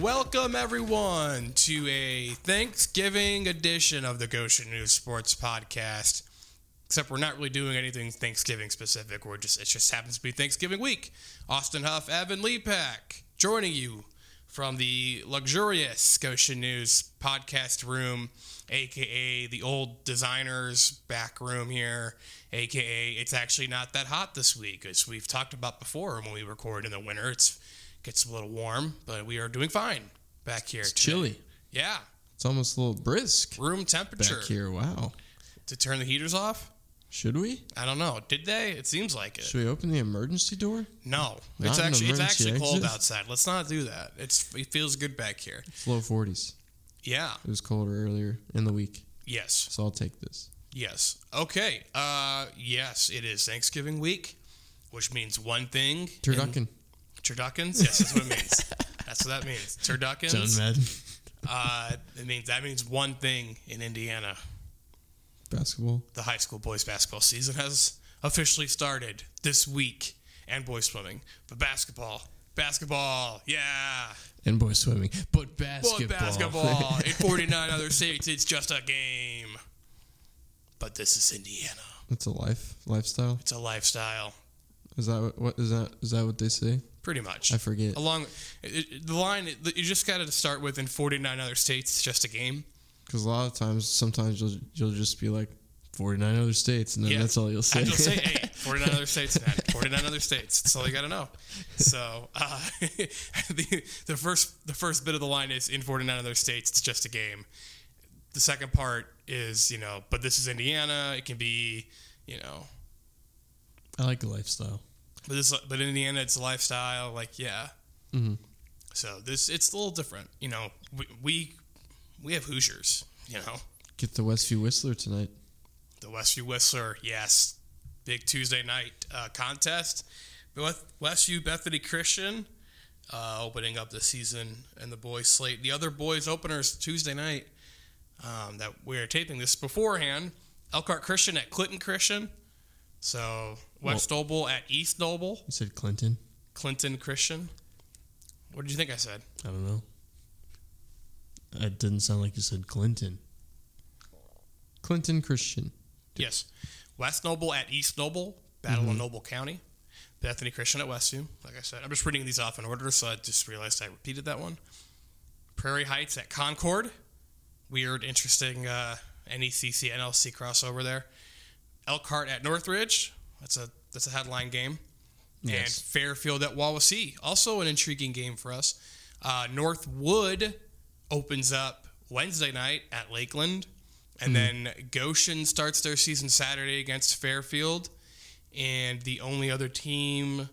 Welcome, everyone, to a Thanksgiving edition of the Goshen News Sports Podcast. Except we're not really doing anything Thanksgiving specific. We're just it just happens to be Thanksgiving week. Austin Huff, Evan Lepak, joining you from the luxurious Goshen News podcast room, aka the old designers back room here, aka it's actually not that hot this week, as we've talked about before when we record in the winter. It's gets a little warm, but we are doing fine back here. It's today. chilly. Yeah, It's almost a little brisk room temperature. back here. Wow. To turn the heaters off? Should we? I don't know. Did they? It seems like it. Should we open the emergency door? No, Not it's actually it's actually cold outside. Let's not do that. It's it feels good back here. It's low 40s. Yeah. It was colder earlier in the week, Yes. so I'll take this. Yes. Okay. Uh yes, it is Thanksgiving week, which means one thing. in- Turducken. Turduckens? Yes, that's what it means. that's what that means. Turduckens. Madden. Uh it means that means one thing in Indiana. Basketball. The high school boys basketball season has officially started this week and boys swimming. But basketball, basketball, yeah. And boys swimming. But Boy, basketball. basketball. In 49 other states, it's just a game. But this is Indiana. It's a life lifestyle. It's a lifestyle, Is that what, what is that is that what they say? Pretty much. I forget. Along it, it- the line, it- you just got to start with in 49 other states, it's just a game. Because a lot of times, sometimes you'll you'll just be like 49 other states, and then Yeah. that's all you'll say. You'll say, hey, 49 other states, man. 49 other states. That's all you got to know. So uh, the, the first the first bit of the line is in 49 other states, it's just a game. The second part is, you know, but this is Indiana. It can be, you know, I like the lifestyle. But this but in Indiana, it's a lifestyle. Like, yeah. Mhm. So this it's a little different. You know, we we, we have Hoosiers. You know, Get the Westview Whistler tonight. the Westview Whistler, yes, big Tuesday night uh, contest. West- Westview Bethany Christian uh, opening up the season, and the boys slate. The other boys openers Tuesday night um, that we're taping this beforehand. Elkhart Christian at Clinton Christian. So West Noble at East Noble. You said Clinton. Clinton Christian. What did you think I said? I don't know. It didn't sound like you said Clinton. Clinton Christian. Yes. West Noble at East Noble, Battle of Noble County. Bethany Christian at Westview. Like I said, I'm just reading these off in order, so I just realized I repeated that one. Prairie Heights at Concord. Weird, interesting uh, NECC NLC crossover there. Elkhart at Northridge. That's a that's a headline game. And Yes. Fairfield at Wawasee. Also an intriguing game for us. Uh, Northwood opens up Wednesday night at Lakeland. And then Goshen starts their season Saturday against Fairfield. And the only other team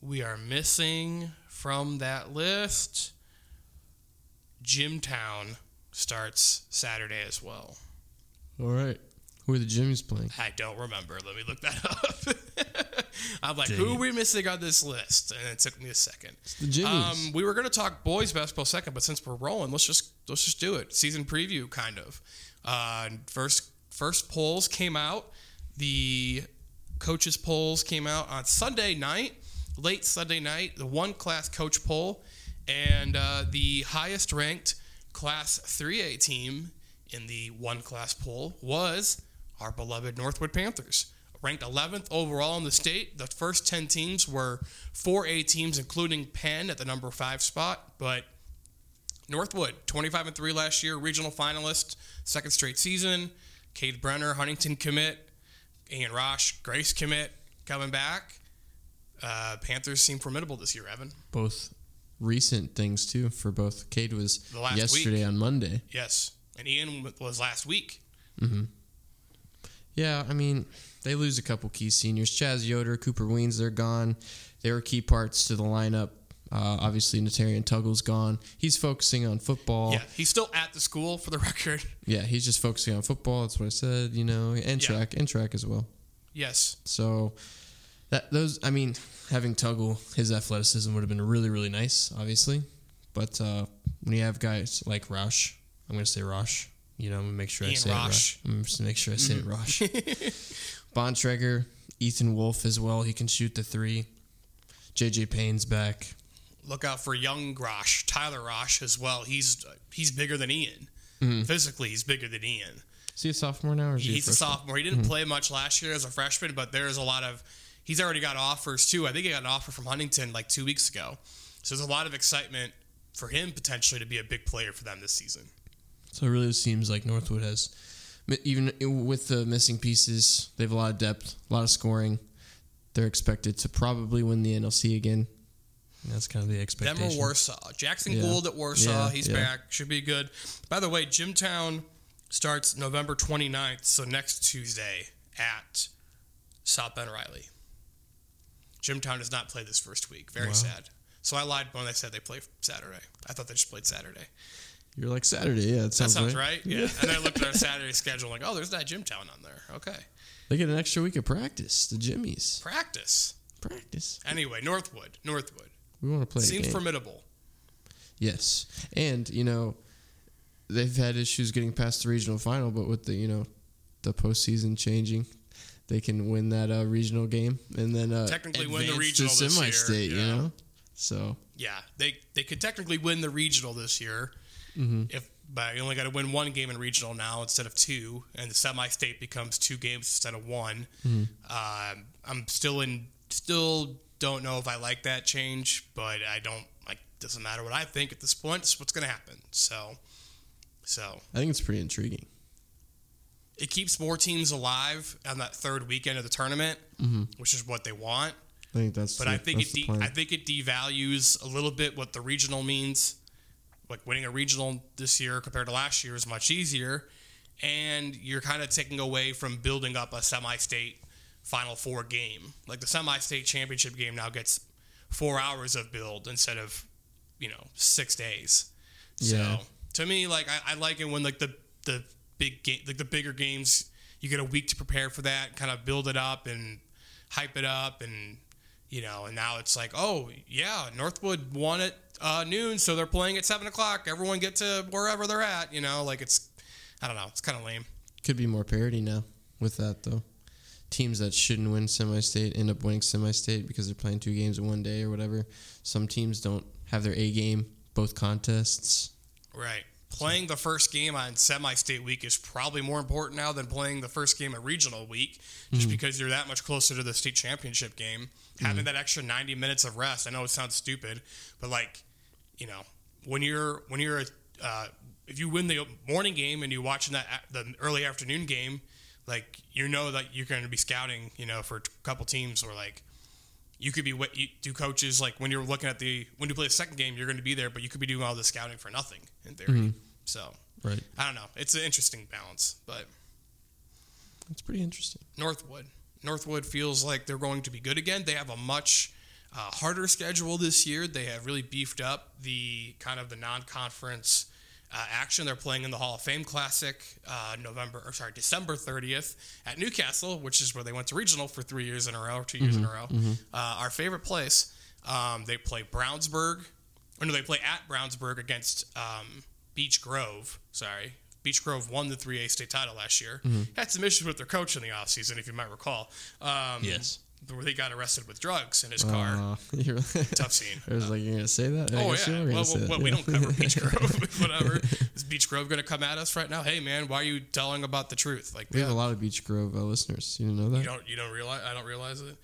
we are missing from that list, Jimtown starts Saturday as well. All right. Who are the Jimmies playing? I don't remember. Let me look that up. I'm like, Dang who it. are we missing on this list? And it took me a second. It's the Jimmies. Um, we were going to talk boys basketball second, but since we're rolling, let's just let's just do it. Season preview, kind of. Uh, first first polls came out. The coaches polls came out on Sunday night, late Sunday night. The one class coach poll, and uh, the highest ranked Class 3A team in the one class poll was our beloved Northwood Panthers. Ranked 11th overall in the state. The first 10 teams were 4A teams, including Penn at the number five spot. But Northwood, 25 and 3 last year, regional finalist, second straight season. Cade Brenner, Huntington commit. Ian Rosh, Grace commit coming back. Uh, Panthers seem formidable this year, Evan. both recent things too for both. Cade was The last yesterday week. on Monday. Yes. And Ian was last week. Yeah, I mean, they lose a couple key seniors. Chaz Yoder, Cooper Weens, they're gone. They were key parts to the lineup. Uh, obviously, Natarian Tuggle's gone. He's focusing on football. Yeah, he's still at the school for the record. Yeah, he's just focusing on football. That's what I said. You know, and Yeah. track and track as well. Yes. So that those, I mean, having Tuggle, his athleticism would have been really, really nice, obviously. But uh, when you have guys like Roush, I'm going to say Roush. You know, I'm to make sure I Ian say it Rosh. right. I'm to make sure I say it Roush. Bontrager, Ethan Wolf as well. He can shoot the three. JJ Payne's back. look out for young Rosh, Tyler Rosh as well. He's he's bigger than Ian. Mm-hmm. Physically, he's bigger than Ian. Is he a sophomore now? Or is he He's a freshman? sophomore. He didn't play much last year as a freshman, but there's a lot of. He's already got offers too. I think he got an offer from Huntington like two weeks ago. So there's a lot of excitement for him potentially to be a big player for them this season. So it really seems like Northwood has, even with the missing pieces, they have a lot of depth, a lot of scoring. They're expected to probably win the NLC again. That's kind of the Them expectation. or Warsaw. Jackson Yeah. Gould at Warsaw. Yeah, he's yeah. back. Should be good. By the way, Jimtown starts November 29th, so next Tuesday at South Bend Riley. Jimtown does not play this first week. Very Wow. sad. So I lied when I said they play Saturday. I thought they just played Saturday. You're like Saturday, yeah. That That sounds, sounds right. Yeah. and I looked at our Saturday schedule, like, oh, there's not Jimtown on there. Okay. They get an extra week of practice. The Jimmies Practice. practice. Anyway, Northwood. Northwood. We want to play. Seems game. formidable. Yes, and you know, they've had issues getting past the regional final, but with the you know, the postseason changing, they can win that uh, regional game and then uh, Technically win the regional to this year, semi-state. You yeah. know, so Yeah, they they could technically win the regional this year, Mm-hmm. if but you only got to win one game in regional now instead of two, and the semi-state becomes two games instead of one. Mm-hmm. Um, I'm still in, still don't know if I like that change, but I don't like. Doesn't matter what I think at this point. It's what's going to happen. So, so I think it's pretty intriguing. it keeps more teams alive on that third weekend of the tournament, which is what they want. I think that's. But the, I think it de- I think it devalues a little bit what the regional means. Like winning a regional this year compared to last year is much easier, and you're kind of taking away from building up a semi-state Final Four game. Like the semi-state championship game now gets four hours of build instead of you know six days. Yeah. So to me, like I, I like it when like the the big game, like the bigger games, you get a week to prepare for that, kind of build it up and hype it up, and you know, and now it's like, oh yeah, Northwood won at uh, noon, so they're playing at seven o'clock. Everyone get to wherever they're at. You know, like it's, I don't know, it's kind of lame. Could be more parity now with that though. Teams that shouldn't win semi-state end up winning semi-state because they're playing two games in one day or whatever. Some teams don't have their A game both contests. Right. Playing the first game on semi-state week is probably more important now than playing the first game at regional week, just because you're that much closer to the state championship game. Having that extra 90 minutes of rest. I know it sounds stupid, but like, you know, when you're when you're uh, if you win the morning game and you're watching that the early afternoon game, like you know that you're going to be scouting, you know, for a couple teams or like you could be what you do coaches like when you're looking at the when you play the second game you're going to be there but you could be doing all the scouting for nothing in theory. So Right. i don't know. It's an interesting balance but That's pretty interesting. northwood. Northwood feels like they're going to be good again. They have a much uh, harder schedule this year. They have really beefed up the kind of the non-conference uh, action. They're playing in the hall of fame classic uh, november or sorry december 30th at newcastle which is where they went to regional for three years in a row or 2 years in a row. Uh, our favorite place um, they play brownsburg or no they play at brownsburg against um, Beech Grove sorry. Beach grove won the 3a state title last year. Had some issues with their coach in the offseason if you might recall. Um, Yes. Where they got arrested with drugs in his car Uh, tough scene I was like, you're gonna say that? I Oh yeah, gonna well, well, that, we don't cover Beech Grove, whatever. Is Beech Grove going to come at us right now? Hey man, why are you telling about the truth? Like We have yeah, a lot of Beech Grove uh, listeners. You know that? you don't you don't realize I don't realize it.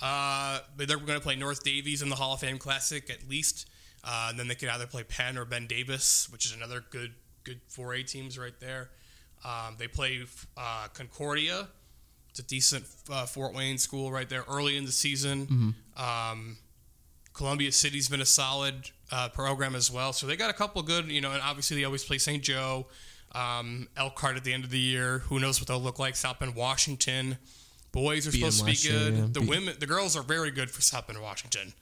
Uh, but they're going to play North Davies in the Hall of Fame Classic at least. Uh, and then they could either play Penn or Ben Davis, which is another good good 4A teams right there. Um, they play uh, Concordia. It's a decent uh, Fort Wayne school right there early in the season. Um, Columbia City's been a solid uh, program as well. So they got a couple good, you know, and obviously they always play St. Joe, um, Elkhart at the end of the year. Who knows what they'll look like? South Bend, Washington. Boys are Beat supposed to be good. yeah. The Beat- women, the girls are very good for South Bend, Washington.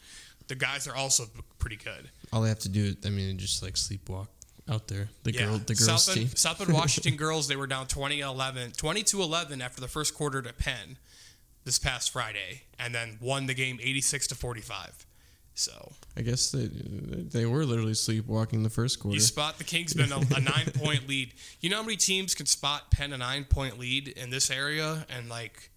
The guys are also pretty good. All they have to do, I mean, just like sleepwalk out there. The girl, the girls South team. Bend, South Bend Washington girls, they were down 20 11, 20 to 11 after the first quarter to Penn this past Friday, and then won the game 86 to 45. So I guess they they were literally sleepwalking the first quarter. you spot the Kingsmen a, a nine point lead. You know how many teams can spot Penn a nine point lead in this area and like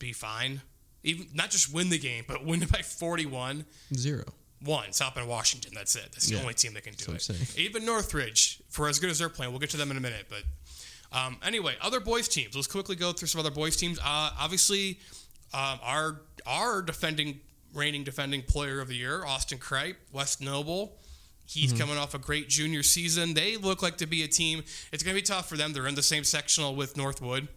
be fine? Even not just win the game, but win it by 41. Zero. One, South Bend, Washington. That's it. That's the Yeah. only team that can do That's it. what I'm saying. Even Northridge, for as good as they're playing, we'll get to them in a minute. But um, anyway, other boys teams. Let's quickly go through some other boys teams. Uh, obviously, um, our our defending reigning defending player of the year, Austin Kripe, West Noble. He's coming off a great junior season. They look like to be a team. It's going to be tough for them. They're in the same sectional with Northwood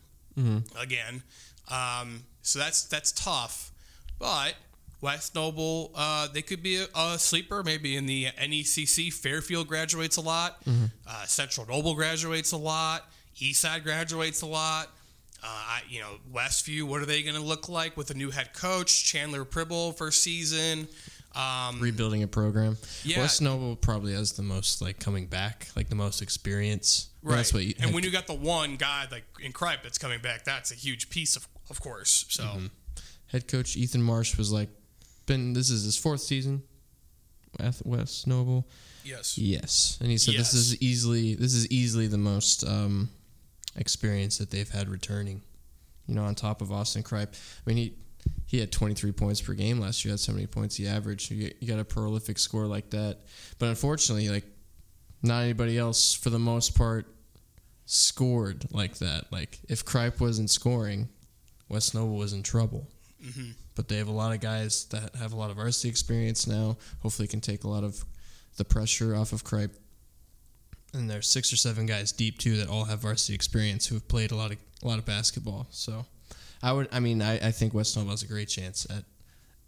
again, um, so that's that's tough. But West Noble, uh, they could be a, a sleeper. Maybe in the NECC, Fairfield graduates a lot. Uh, Central Noble graduates a lot. Eastside graduates a lot. Uh, I, you know, Westview. What are they going to look like with a new head coach, Chandler Pribble, first season? Um, Rebuilding a program. Yeah. West Noble probably has the most like coming back, like the most experience. right. That's what you, and when you got the one guy like in Kripe that's coming back, that's a huge piece of, of course. So head coach Ethan Marsh was like, been this is his fourth season at West Noble. yes, Yes, and he said Yes. this is easily this is easily the most um, experience that they've had returning. You know, on top of Austin Kripe. I mean, he he had 23 points per game last year. That's how many points he averaged. You, you got a prolific score like that, but unfortunately, like not anybody else for the most part scored like that. Like if Kripe wasn't scoring, West Noble was in trouble. But they have a lot of guys that have a lot of varsity experience now. Hopefully, can take a lot of the pressure off of Kripe. And there's six or seven guys deep too that all have varsity experience who have played a lot of a lot of basketball. So, I would, I mean, I, I think West Noble has a great chance at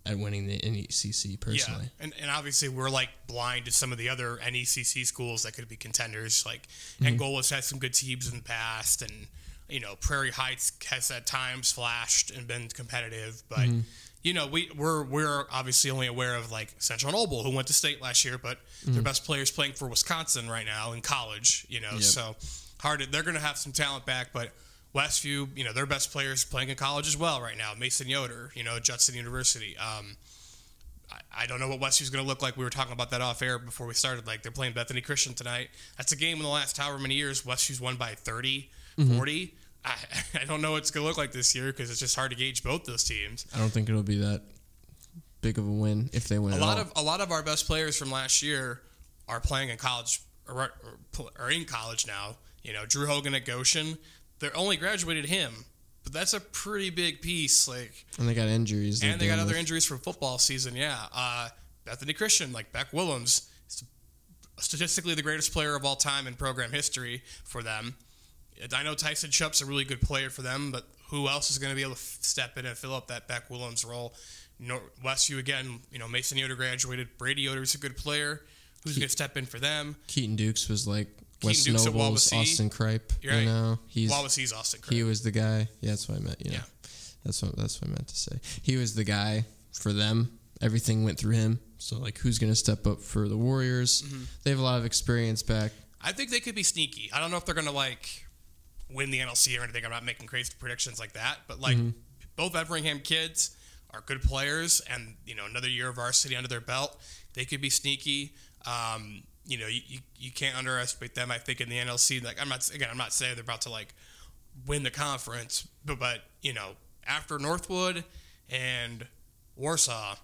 at winning the NECC personally. Yeah, and, and obviously we're like blind to some of the other NECC schools that could be contenders. Like Mm-hmm. Angolas had some good teams in the past, and you know Prairie Heights has at times flashed and been competitive. But Mm-hmm. you know we we're we're obviously only aware of like Central Noble who went to state last year, but their best players playing for Wisconsin right now in college. You know, Mm-hmm. Yep. so hard. To, they're going to have some talent back, but. Westview, you know, their best players playing in college as well right now. Mason Yoder, you know, Judson University. Um, I, I don't know what Westview's going to look like. We were talking about that off air before we started. Like they're playing Bethany Christian tonight. That's a game in the last however many years. Westview's won by 30, 40. I, I don't know what it's going to look like this year because it's just hard to gauge both those teams. I don't think it'll be that big of a win if they win. A lot all. of a lot of our best players from last year are playing in college or, or, are in college now. You know, Drew Hogan at Goshen. They're only graduated him, but that's a pretty big piece. Like and they got injuries. and they got other with. injuries from football season. Yeah, uh, Bethany Christian, like Beck Willems, statistically the greatest player of all time in program history for them. I know Tyson Chupp's a really good player for them, but who else is going to be able to step in and fill up that Beck Willems role? Westview again, you know Mason Yoder graduated. Brady Yoder's a good player. Who's going to step in for them? Keaton Dukes was like West Dukes at Noble's. Austin Kripe. You're You know, he's Wawasee's Austin. he was the guy. Yeah, that's what I meant. You know, Yeah. that's what that's what I meant to say. He was the guy for them. Everything went through him. So like, who's gonna step up for the Warriors? Mm-hmm. They have a lot of experience back. I think they could be sneaky. I don't know if they're going to like win the NLC or anything. I'm not making crazy predictions like that, but like both Everingham kids are good players, and you know another year of varsity under their belt, they could be sneaky. Um, you know, you, you, you can't underestimate them. I think in the NLC, like I'm not again, I'm not saying they're about to like win the conference, but but you know after Northwood and Warsaw,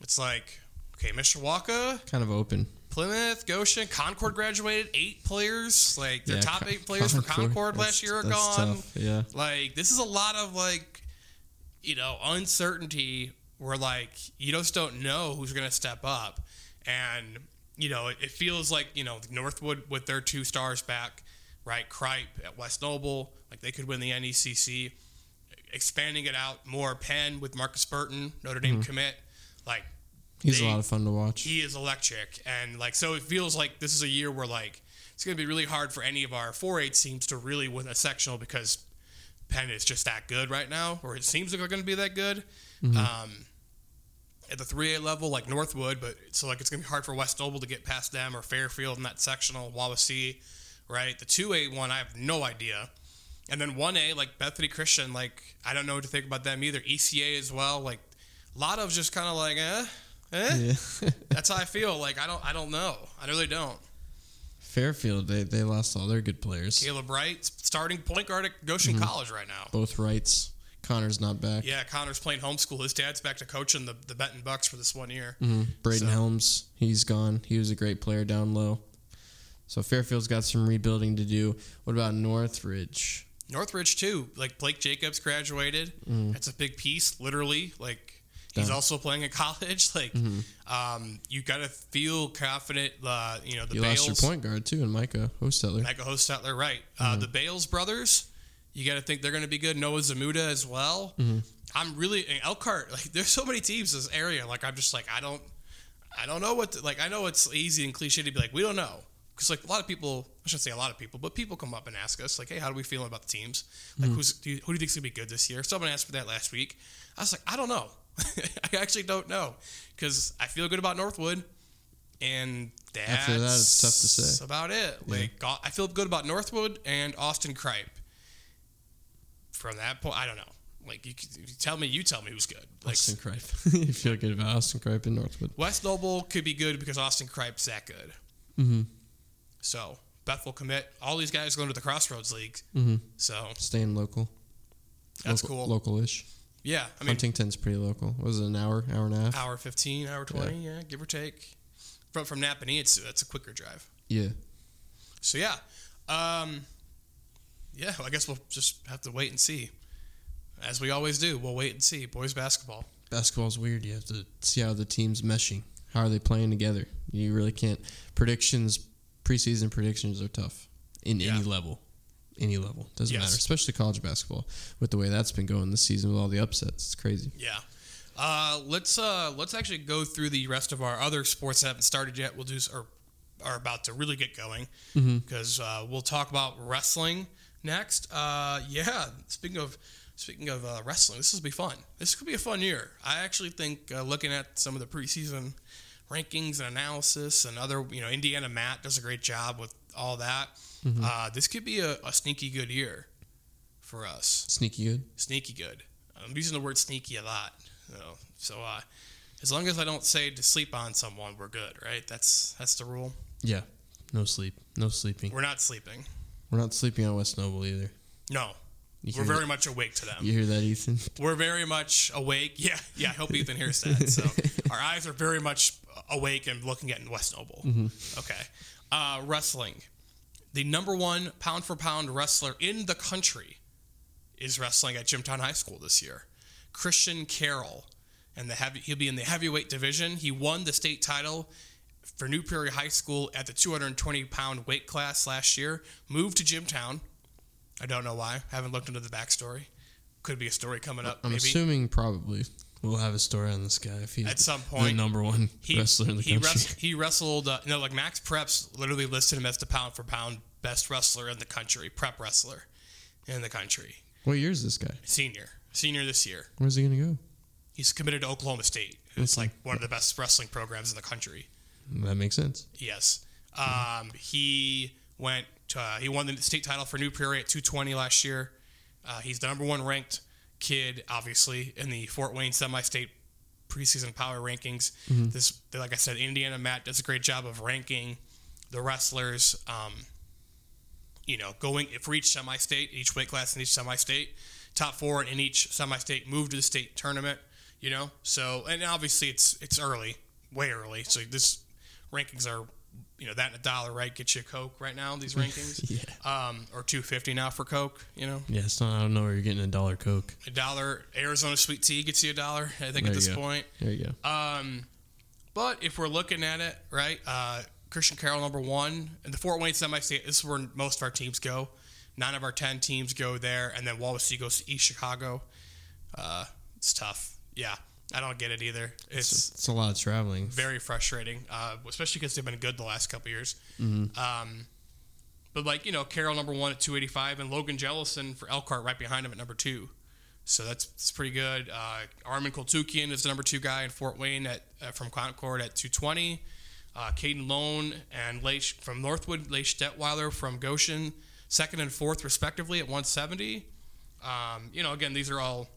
it's like okay, Mishawaka, Kind of open. Plymouth, Goshen, Concord graduated eight players. Like their Yeah, top eight players for Concord, Concord last year are gone. tough, yeah. Like this is a lot of like, you know, uncertainty where like you just don't know who's gonna step up, and you know it, it feels like you know Northwood with their two stars back, right? Kripe at West Noble, like they could win the NECC. Expanding it out more, Penn with Marcus Burton, Notre Dame mm-hmm. commit, like He's They- a lot of fun to watch. he is electric. And like so it feels like this is a year where like it's going to be really hard for any of our 4-8 teams to really win a sectional because penn is just that good right now or it seems like they're going to be that good. Um, at the 3a level like northwood but so like it's going to be hard for west noble to get past them or fairfield in that sectional wawasee right? The 2a one i have no idea. And then 1a like bethany christian like i don't know what to think about them either. Eca as well like a lot of just kind of like eh eh Yeah. that's how I feel. Like I don't, I don't know. I really don't. Fairfield, they, they lost all their good players. Caleb Wright, starting point guard at Goshen Mm-hmm. College right now. Both rights. Connor's not back. Yeah, Connor's playing homeschool. His dad's back to coaching the, the Benton Bucks for this one year. Mhm. Braden So- Helms, he's gone. He was a great player down low. So Fairfield's got some rebuilding to do. What about Northridge? Northridge too. Like Blake Jacobs graduated. That's a big piece, literally. Like he's also playing at college. Like um, you got to feel confident. Uh, you know the You Bales, lost your point guard too, and Micah Hostetler. Micah Hostetler, right? Uh, the Bales brothers. You got to think they're going to be good. Noah Zamuda as well. I'm really and Elkhart. Like there's so many teams in this area. Like I'm just like I don't, I don't know what. To, like I know it's easy and cliche to be like we don't know because like a lot of people. I shouldn't say a lot of people, but people come up and ask us like, hey, how do we feel about the teams? Like who's do you, who do you think's gonna be good this year? Someone asked me that last week. I was like, I don't know. I actually don't know because I feel good about Northwood. And that's After that, it's tough to say. about it. Like I feel good about Northwood and Austin Kripe. From that point, I don't know. Like you, you tell me, you tell me who's good. Like Austin Kripe. you feel good about Austin Kripe in Northwood. West Noble could be good because Austin Kripe's that good. Mm-hmm. So Bethel commit. All these guys going to the Crossroads League. Mm-hmm. So Staying local. that's local, cool. Local-ish. Yeah, I mean, Huntington's pretty local. What was it an hour, hour and a half? hour fifteen, hour twenty, yeah, give or take. From from Nappanee, it's that's a quicker drive. Yeah. So yeah, um, yeah. Well, I guess we'll just have to wait and see. As we always do, we'll wait and see. Boys basketball. Basketball's weird. You have to see how the team's meshing. How are they playing together? You really can't. Predictions, preseason predictions are tough in Yeah. any level. Any level. Doesn't Yes. matter. Especially college basketball. With the way that's been going this season with all the upsets. It's crazy. Yeah. Uh, let's uh, let's actually go through the rest of our other sports that haven't started yet. We'll do or are about to really get going because uh, we'll talk about wrestling next. Uh, yeah. Speaking of speaking of uh, wrestling, this will be fun. This could be a fun year. I actually think uh, looking at some of the preseason rankings and analysis and other, you know, IndianaMat does a great job with all that. Uh, this could be a, a sneaky good year for us Sneaky good. sneaky good. I'm using the word sneaky a lot. So, so uh, as long as I don't say to sleep on someone, we're good, right? That's that's the rule. Yeah. No sleep. No sleeping. We're not sleeping. We're not sleeping on West Noble either. No, You we're very that? much awake to them. You hear that, Ethan? We're very much awake. Yeah, yeah. I hope Ethan hears that. So our eyes are very much awake and looking at West Noble. Okay, uh, wrestling. The number one pound for pound wrestler in the country is wrestling at Jimtown High School this year. Christian Carroll, and the heavy, he'll be in the heavyweight division. He won the state title for New Prairie High School at the 220 pound weight class last year. Moved to Jimtown. I don't know why. Haven't looked into the backstory. Could be a story coming up. I'm maybe assuming probably we'll have a story on this guy if he's At some the point, number one he wrestler in the he, country. he wrestled. Uh, no, like MaxPreps literally listed him as the pound for pound best wrestler in the country, prep wrestler in the country. What year is this guy? Senior, senior this year. Where's he gonna go? He's committed to Oklahoma State, who's like one of the best wrestling programs in the country. That makes sense. Yes. Um, he went. To, uh, he won the state title for New Prairie at 220 last year. Uh, he's the number one ranked kid, obviously, in the Fort Wayne semi-state preseason power rankings. This, like I said, IndianaMat does a great job of ranking the wrestlers. Um, you know, going for each semi-state, each weight class in each semi-state, top four in each semi-state move to the state tournament. You know, so and obviously it's it's early, way early. So this rankings are, you know, that and a dollar, right? Get you a Coke right now. These rankings, Yeah. um, or two fifty now for Coke. You know, Yeah, it's not. I don't know where you're getting a dollar Coke. a dollar. Arizona sweet tea gets you a dollar. I think There at this go. point. There you go. Um, but if we're looking at it, right, uh, Christian Carroll number one, and the Fort Wayne semi-state. This is where most of our teams go. Nine of our ten teams go there, and then Wawasee goes to East Chicago. Uh, it's tough. Yeah, I don't get it either. It's It's a lot of traveling. very frustrating, uh, especially because they've been good the last couple years. Mm-hmm. Um, but like you know, Carroll number one at 285, and Logan Jellison for Elkhart right behind him at number two. So that's, that's pretty good. Uh, Armin Koltukian is the number two guy in Fort Wayne at uh, from Concord at 220. Uh, Caden Lone and Leish from Northwood, Leish Detweiler from Goshen, second and fourth respectively at 170. Um, you know, again, these are all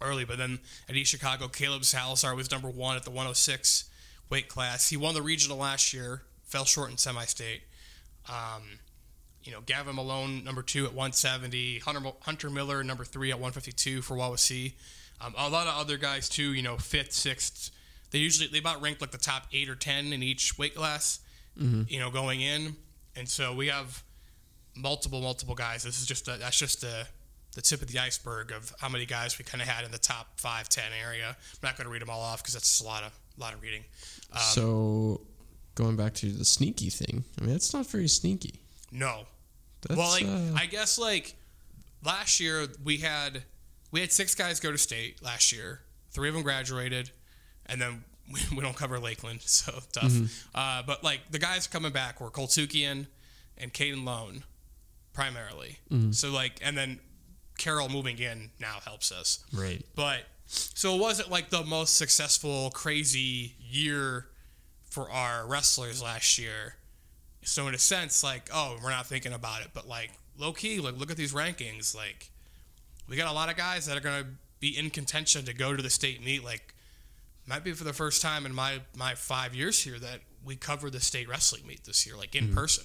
early, but then at East Chicago, Caleb Salazar was number one at the 106 weight class. He won the regional last year, fell short in semi-state. Um, you know, Gavin Malone, number two at 170. Hunter, Hunter Miller, number three at 152 for Wawasee. Um, a lot of other guys too, you know, fifth, sixth. They usually they about rank like the top eight or ten in each weight class. You know, going in, and so we have multiple, multiple guys. This is just a, that's just the the tip of the iceberg of how many guys we kind of had in the top five, ten area. I'm not going to read them all off because that's a lot of a lot of reading. Um, so going back to the sneaky thing, I mean that's not very sneaky. no, That's, well, like uh, I guess like last year we had we had six guys go to state last year. Three of them graduated, and then we, we don't cover Lakeland, so tough. Uh, but like the guys coming back were Coltukian and Caden Lone, primarily. So like, and then Carroll moving in now helps us. right. But so it wasn't like the most successful, crazy year for our wrestlers last year. So in a sense, like, oh, we're not thinking about it, but like low key, like look at these rankings. Like, we got a lot of guys that are gonna be in contention to go to the state meet. Like, might be for the first time in my my five years here that we cover the state wrestling meet this year, like in mm-hmm. person.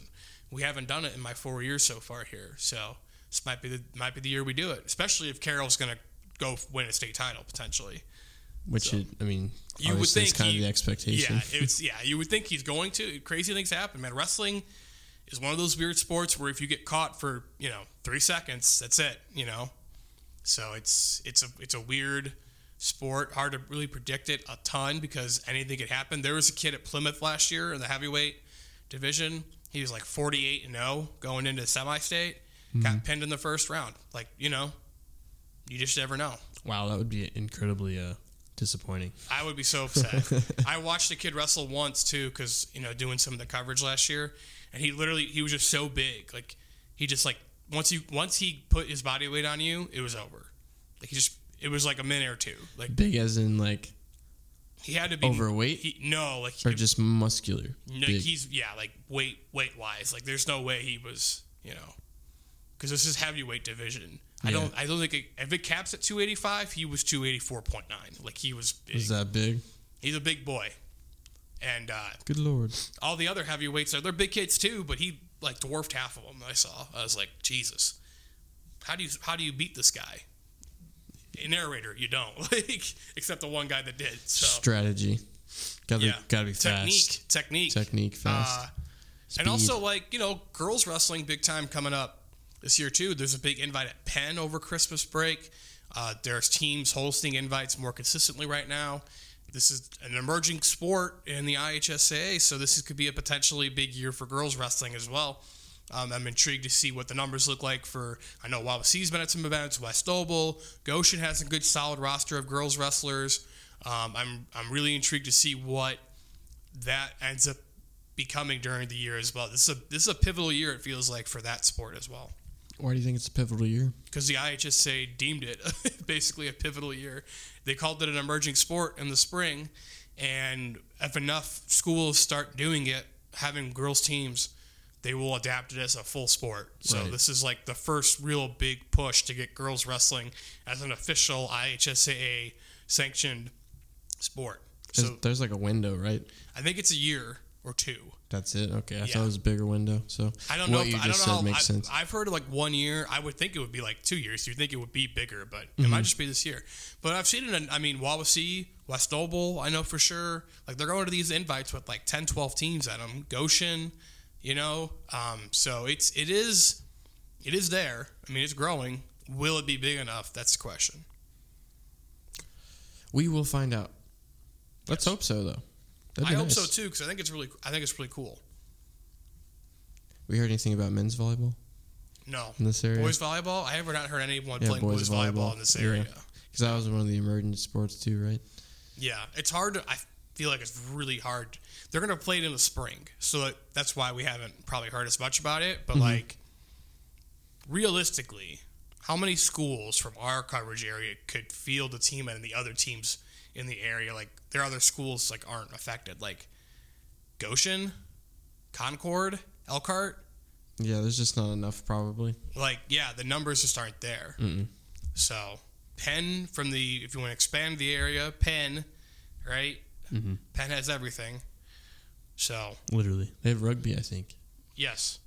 We haven't done it in my four years so far here, so this might be the might be the year we do it. Especially if Carroll's gonna go win a state title potentially. Which it, I mean, You would think kind he- of the expectation. Yeah, it's yeah. You would think he's going to. Crazy things happen, man. Wrestling is one of those weird sports where if you get caught for you know three seconds, that's it. You know, so it's it's a it's a weird sport. Hard to really predict it a ton because anything could happen. There was a kid at Plymouth last year in the heavyweight division. He was like 48 and 0 going into semi-state. Got pinned in the first round. Like you know, you just never know. Wow, that would be incredibly uh, disappointing. I would be so upset. I watched the kid wrestle once too, because you know doing some of the coverage last year, and he literally he was just so big. Like he just like once you once he put his body weight on you, it was over. Like he just it was like a minute or two. Like Big as in like, he had to be Overweight? He, no, like or just muscular. no, Big. he's yeah, like weight weight wise. Like there's no way he was you know because this is heavyweight division. I don't I don't think it, if it caps at 285, he was 284.9. Like he was big. Is that big? He's a big boy. And uh, Good lord. all the other heavyweights are they're big kids too, but he like dwarfed half of them. I saw. I was like, Jesus, how do you how do you beat this guy? A narrator, you don't like, except the one guy that did. So Strategy. Gotta yeah, be, gotta be technique, fast. technique, Technique, fast. Uh, and also like you know, girls wrestling big time coming up this year too. There's a big invite at Penn over Christmas break. Uh, there's teams hosting invites more consistently right now. This is an emerging sport in the IHSAA, so this is, could be a potentially big year for girls wrestling as well. Um, I'm intrigued to see what the numbers look like for. I know Wawasee's been at some events. West Noble, Goshen has a good solid roster of girls wrestlers. Um, I'm I'm really intrigued to see what that ends up becoming during the year as well. This is a this is a pivotal year. It feels like for that sport as well Why do you think it's a pivotal year? because the IHSAA deemed it basically a pivotal year. They called it an emerging sport in the spring, and if enough schools start doing it, having girls teams, they will adapt it as a full sport. So Right. this is like the first real big push to get girls wrestling as an official IHSAA sanctioned sport. There's, So there's like a window, right? I think it's a year or two. That's it. Okay, I Yeah. thought it was a bigger window. So I don't know. what If, you I don't just know. said How, makes I, sense. I've heard like one year. I would think it would be like two years. You think it would be bigger, but it Mm-hmm. might just be this year. But I've seen it. In, I mean, Wawasee, West Noble. I know for sure. Like they're going to these invites with like 10, 12 teams at them. Goshen, you know. Um, so it's it is it is there. I mean, it's growing. Will it be big enough? That's the question. we will find out. Let's Yes. hope so, though. I be hope nice. so too because I think it's really. I think it's really cool. We heard anything about men's volleyball No. in this area? Boys volleyball. I have not heard anyone Yeah, playing boys, boys volleyball, volleyball. in this area. Because that was one of the emergent sports too, right? Yeah, it's hard to. I feel like it's really hard. They're gonna play it in the spring, so that- that's why we haven't probably heard as much about it. But mm-hmm. like, realistically, how many schools from our coverage area could field a team and the other teams in the area? Like, their other schools like aren't affected. Like, Goshen, Concord, Elkhart. Yeah, there's just not enough, probably. Like, yeah, the numbers just aren't there. Mm-mm. So, Penn from the if you want to expand the area, Penn, right? Mhm. Penn has everything. So Literally. They have rugby, I think. yes,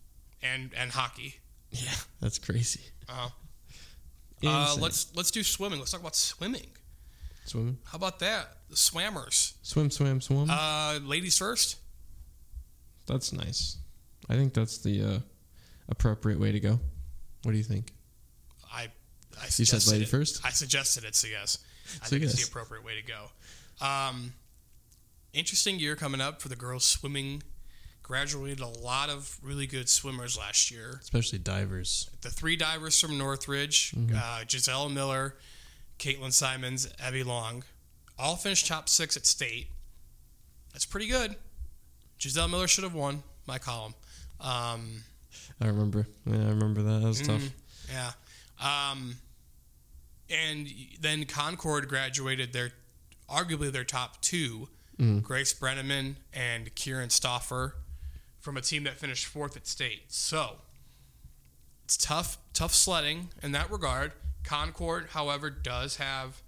and and hockey. Yeah, that's crazy. Uh, uh, let's let's do swimming. Let's talk about swimming. Swim, How about that? The swammers. swim, swim, swim. Uh, ladies first. that's nice. I think that's the uh, appropriate way to go. What do you think? I I you said suggested lady it. first? I suggested it, so yes. I So think it's the appropriate way to go. Um, interesting year coming up for the girls swimming. Graduated a lot of really good swimmers last year. Especially divers. The three divers from Northridge, Mm-hmm. uh, Giselle Miller, Caitlin Simons, Evie Long, all finished top six at state. That's pretty good. Giselle Miller should have won my column. Um, I remember. Yeah, I remember that. That was tough. Mm, yeah. Um, and then Concord graduated their, arguably their top two, Grace Brenneman and Kieran Stoffer, from a team that finished fourth at state. So it's tough, tough sledding in that regard. Concord, however, does have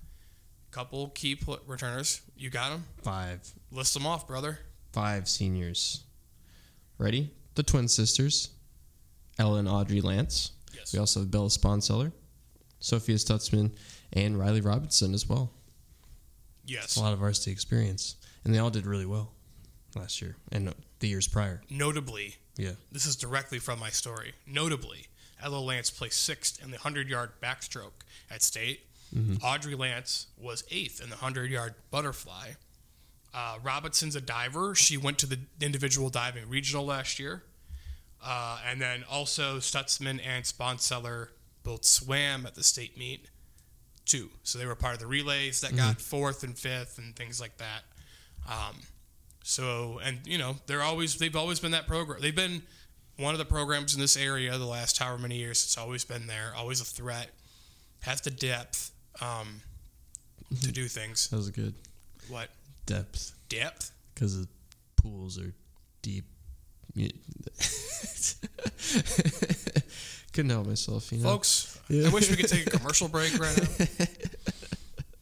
a couple key pl- returners. You got them. Five. List them off, brother. Five seniors. Ready? The twin sisters, Ella and Audrey Lance. Yes. We also have Bella Sponseller, Sophia Stutzman, and Riley Robinson as well. Yes. A lot of varsity experience. And they all did really well last year and the years prior. Notably, Yeah. This is directly from my story. Notably, Ella Lance placed sixth in the 100 yard backstroke at state. Audrey Lance was eighth in the 100 yard butterfly. Uh, Robinson's a diver. She went to the individual diving regional last year. Uh, and then also Stutzman and Sponseller both swam at the state meet too. So they were part of the relays that got fourth and fifth and things like that. Um, so and you know they're always they've always been that program. They've been one of the programs in this area the last however many years. It's always been there, always a threat, has the depth um, to do things. That was good. What Depth. depth? Because the pools are deep. Couldn't help myself, you know. Folks, Yeah. I wish we could take a commercial break right now.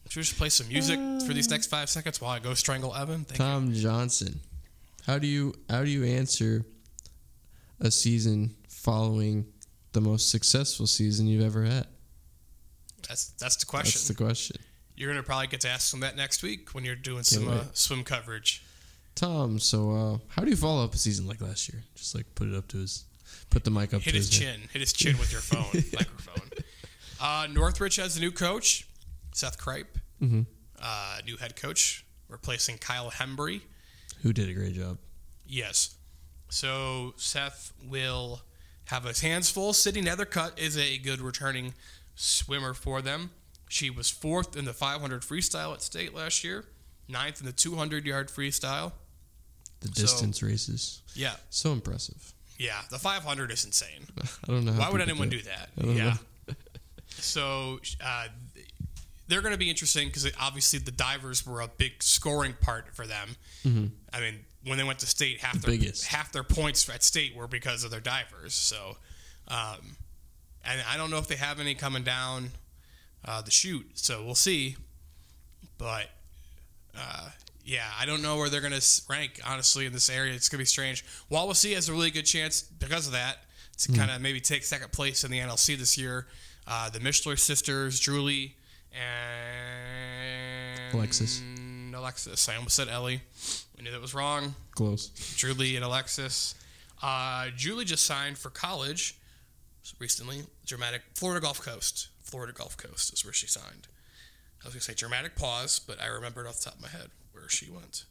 Should we just play some music for these next five seconds while I go strangle Evan? Thank you. Tom Johnson. How do you how do you answer a season following the most successful season you've ever had? That's that's the question. That's the question. You're gonna probably get to ask them that next week when you're doing some uh, swim coverage. Tom, so uh, how do you follow up a season like last year? Just like put it up to his. Put the mic up Hit to his his head. chin. Hit his chin with your phone microphone. Uh, Northridge has a new coach, Seth Kripe. Mm-hmm. Uh, new head coach, replacing Kyle Hembry. Who did a great job. Yes. So Seth will have his hands full. Sydney Nethercutt is a good returning swimmer for them. She was fourth in the 500 freestyle at state last year, ninth in the 200 yard freestyle. The So- distance races. Yeah, So impressive. yeah. The 500 is insane. I don't know. Why would anyone do do that? Yeah. so uh, they're going to be interesting because obviously the divers were a big scoring part for them. I mean, when they went to state, half their biggest. half their points at state were because of their divers. So, um, and I don't know if they have any coming down uh, the chute. So we'll see. But uh, yeah, I don't know where they're going to rank honestly in this area. It's going to be strange. Wawasee has a really good chance because of that to kind of maybe take second place in the NLC this year. Uh, the Mishler sisters, Julie and Alexis. Alexis. I almost said Ellie. I knew that was wrong. Close. Julie and Alexis. Uh, Julie just signed for college recently. Dramatic Florida Gulf Coast. Florida Gulf Coast is where she signed. I was gonna say dramatic pause, but I remembered off the top of my head where she went.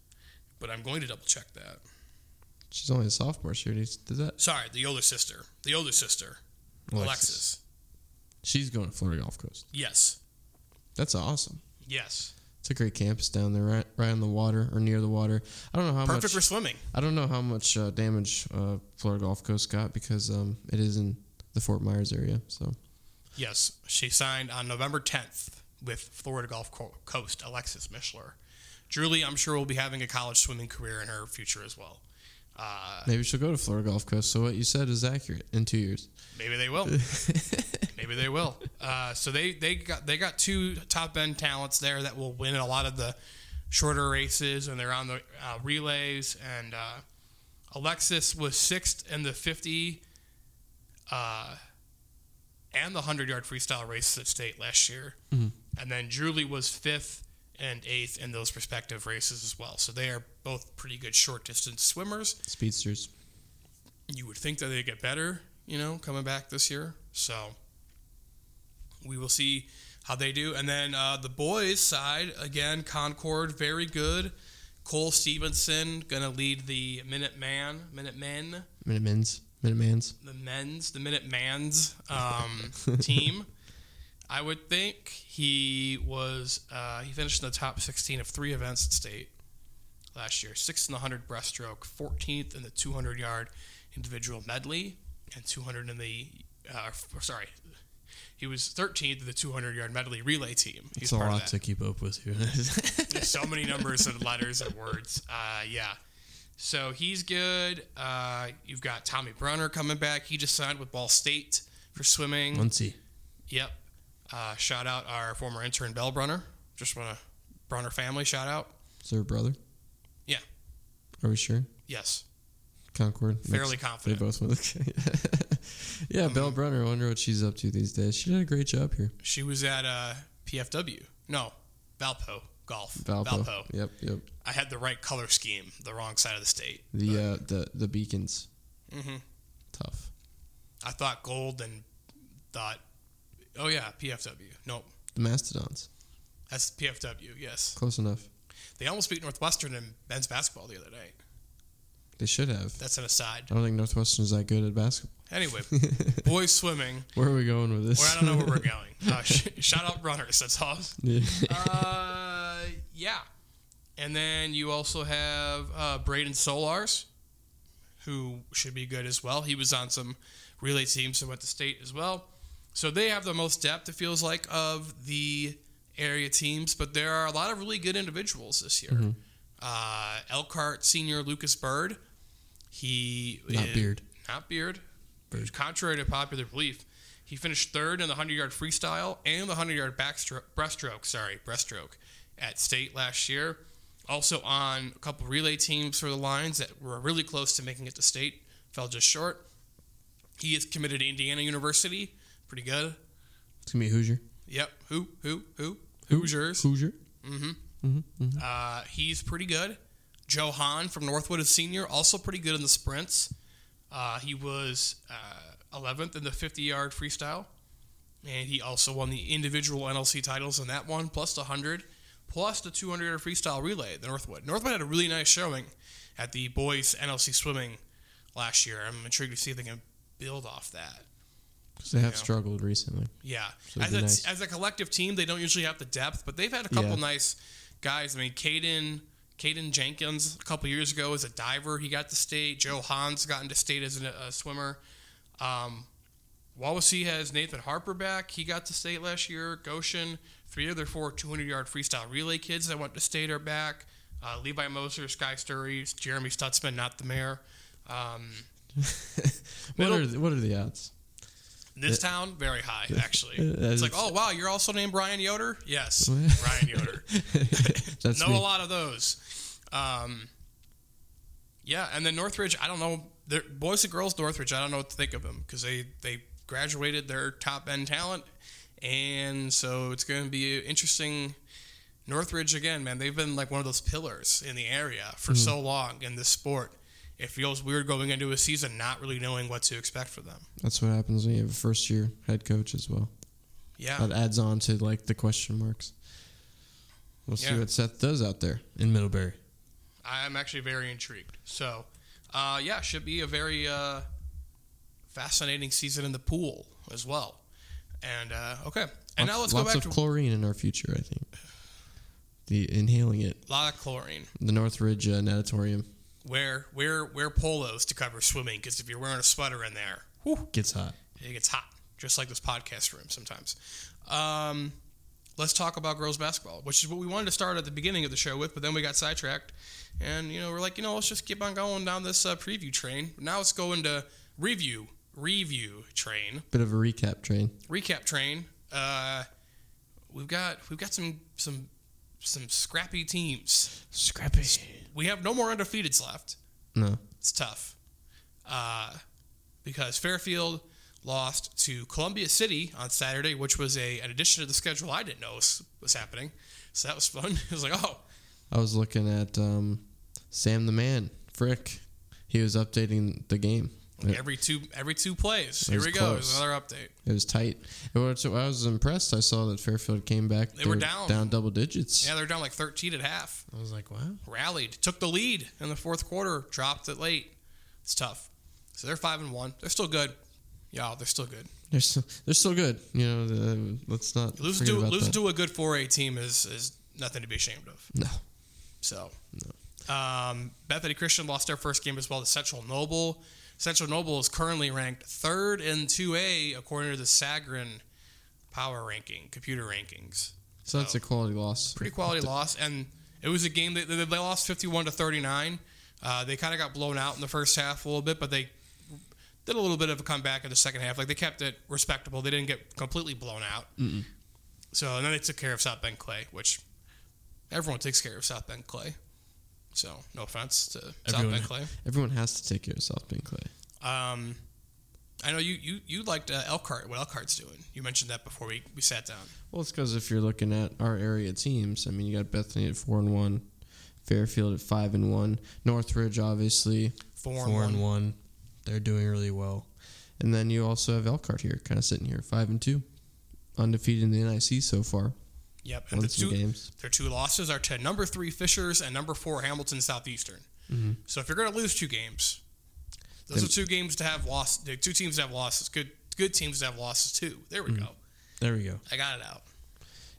But I'm going to double check that. She's only a sophomore. She already did that. Sorry, the older sister. The older sister. Alexis. Alexis. She's going to Florida Gulf Coast. Yes. That's awesome. Yes. It's a great campus down there, right, right on the water or near the water. I don't know how Perfect much. for swimming. I don't know how much uh, damage uh, Florida Gulf Coast got because um, it is in the Fort Myers area. So Yes, she signed on November 10th with Florida Gulf Coast, Alexis Mishler. Julie, I'm sure, will be having a college swimming career in her future as well. Uh, maybe she'll go to Florida Gulf Coast. So what you said is accurate in two years. maybe they will. maybe they will. Uh, so they, they got they got two top end talents there that will win a lot of the shorter races, and they're on the uh, relays. And uh, Alexis was sixth in the 50 uh, and the 100 yard freestyle races at state last year. Mhm. And then Julie was fifth and eighth in those respective races as well. So they are both pretty good short distance swimmers. Speedsters. You would think that they get better, you know, coming back this year. So we will see how they do. And then uh, the boys' side, again, Concord, very good. Cole Stevenson going to lead the Minuteman, Minutemen, Minutemen's. Minutemans. the men's, the Minutemans um, team. I would think he was uh, he finished in the top 16 of three events at state last year. Sixth in the 100 breaststroke, 14th in the 200 yard individual medley, and 200 in the uh, sorry, he was 13th in the 200 yard medley relay team. He's It's a lot to keep up with here. There's so many numbers and letters and words. Uh, yeah. So he's good. Uh, you've got Tommy Brunner coming back. He just signed with Ball State for swimming. Muncie. Yep. Uh, shout out our former intern Bell Brunner. Just want to Brunner family shout out. Is there a brother? Yeah. Are we sure? Yes. Concord. Fairly Next- confident. They both went. yeah, Bell Brunner. I wonder what she's up to these days. She did a great job here. She was at uh, PFW. No, Valpo Golf. Valpo. Yep, yep. I had the right color scheme, the wrong side of the state. The uh, the the beacons. Mm-hmm. Tough. I thought gold and thought, oh yeah, PFW. Nope. The Mastodons. That's PFW, yes. Close enough. They almost beat Northwestern in men's basketball the other night. They should have. That's an aside. I don't think Northwestern's that good at basketball. Anyway, boys swimming. Where are we going with this? Or I don't know where we're going. Uh, sh- shout out runners. That's all. Yeah. Uh, yeah. And then you also have uh, Braden Solars, who should be good as well. He was on some relay teams and went to state as well. So they have the most depth, it feels like, of the area teams. But there are a lot of really good individuals this year. Uh, Elkhart senior Lucas Bird. He Not is- Beard. Not Beard. Contrary to popular belief, he finished third in the 100 yard freestyle and the 100 yard backstroke, breaststroke, sorry, breaststroke at state last year. Also on a couple relay teams for the Lions that were really close to making it to state, fell just short. He is committed to Indiana University. Pretty good. It's gonna be Hoosier. Yep. Who? Who? Who? Hoosiers. Hoosier. Mm-hmm. Mm-hmm. Uh, he's pretty good. Joe Hahn from Northwood is senior, also pretty good in the sprints. Uh, he was uh, 11th in the 50 yard freestyle. And he also won the individual NLC titles in that one, plus the 100, plus the 200 yard freestyle relay at the Northwood. Northwood had a really nice showing at the boys NLC swimming last year. I'm intrigued to see if they can build off that. Because they have struggled recently. Yeah, So as a, nice. as a collective team, they don't usually have the depth, but they've had a couple Yeah. nice guys. I mean, Caden, Caden Jenkins a couple years ago as a diver, he got to state. Joe Hans got into state as a, a swimmer. Um, Wawasee has Nathan Harper back. He got to state last year. Goshen, three of their four 200 yard freestyle relay kids that went to state are back. Uh, Levi Moser, Sky Sturry, Jeremy Stutzman, not the mayor. Um, what Middle- are the, what are the odds? This town, very high, actually. It's like, oh, wow, you're also named Brian Yoder? Yes, Brian Yoder. Know me. a lot of those. Um, yeah, and then Northridge, I don't know. Boys and girls Northridge, I don't know what to think of them because they, they graduated their top end talent. And so it's going to be interesting. Northridge, again, man, they've been like one of those pillars in the area for Mm-hmm. so long in this sport. It feels weird going into a season not really knowing what to expect for them. That's what happens when you have a first year head coach as well. Yeah. That adds on to like the question marks. We'll see Yeah. what Seth does out there. In Middlebury. I'm actually very intrigued. So, uh, yeah, should be a very uh, fascinating season in the pool as well. And uh, okay, and now let's go back of to chlorine in our future. I think the inhaling it. a lot of chlorine. The Northridge uh, natatorium. Wear wear wear polos to cover swimming because if you're wearing a sweater in there, whew, Gets hot. it gets hot, just like this podcast room sometimes. Um, let's talk about girls basketball, which is what we wanted to start at the beginning of the show with, but then we got sidetracked, and you know we're like, you know, let's just keep on going down this uh, preview train. Now let's go into review review train Bit of a recap train. recap train. Uh, we've got we've got some some some scrappy teams. Scrappy. We have no more undefeateds left. No. It's tough. Uh, because Fairfield lost to Columbia City on Saturday, which was a an addition to the schedule I didn't know was, was happening. So that was fun. It was like, oh, I was looking at um, Sam the Man, Frick. He was updating the game. It, every two every two plays. It Here was we go. There's another update. it was tight. It was- I was impressed. I saw that Fairfield came back. They were down. down double digits. Yeah, they're down like 13 at half. I was like, wow. Rallied, took the lead in the fourth quarter, dropped it late. It's tough. So they're five and one. They're still good. Yeah, they're still good. They're still, they're still good. You know, the, let's not Losing forget to about losing that. to a good 4A team is is nothing to be ashamed of. no. So, um, Bethany Christian lost their first game as well to Central Noble. Central Noble is currently ranked third in 2A according to the Sagarin Power Ranking, computer rankings. So that's a quality loss. Pretty quality loss, and it was a game that they, lost 51 to 39. Uh, they kind of got blown out in the first half a little bit, but they did a little bit of a comeback in the second half. Like they kept it respectable. They didn't get completely blown out. So and then they took care of South Bend Clay, which everyone takes care of South Bend Clay. So no offense to South Everyone. Bend Clay. Everyone has to take care of South Bend Clay. Um, I know you you you liked uh, Elkhart. What Elkhart's doing? You mentioned that before we, we sat down. Well, it's because if you're looking at our area teams, I mean, you got Bethany at four and one, Fairfield at five and one, Northridge obviously, Four, Four and and one. one. They're doing really well. and then you also have Elkhart here, kind of sitting here, five and two, undefeated in the NIC so far. Yep. And the two, games. Their two losses are to number three Fishers and number four Hamilton Southeastern. Mm-hmm. So if you're going to lose two games, those Then- are two games to have lost. Two teams to have losses. Good good teams to have losses too. There we mm-hmm. go. There we go. I got it out.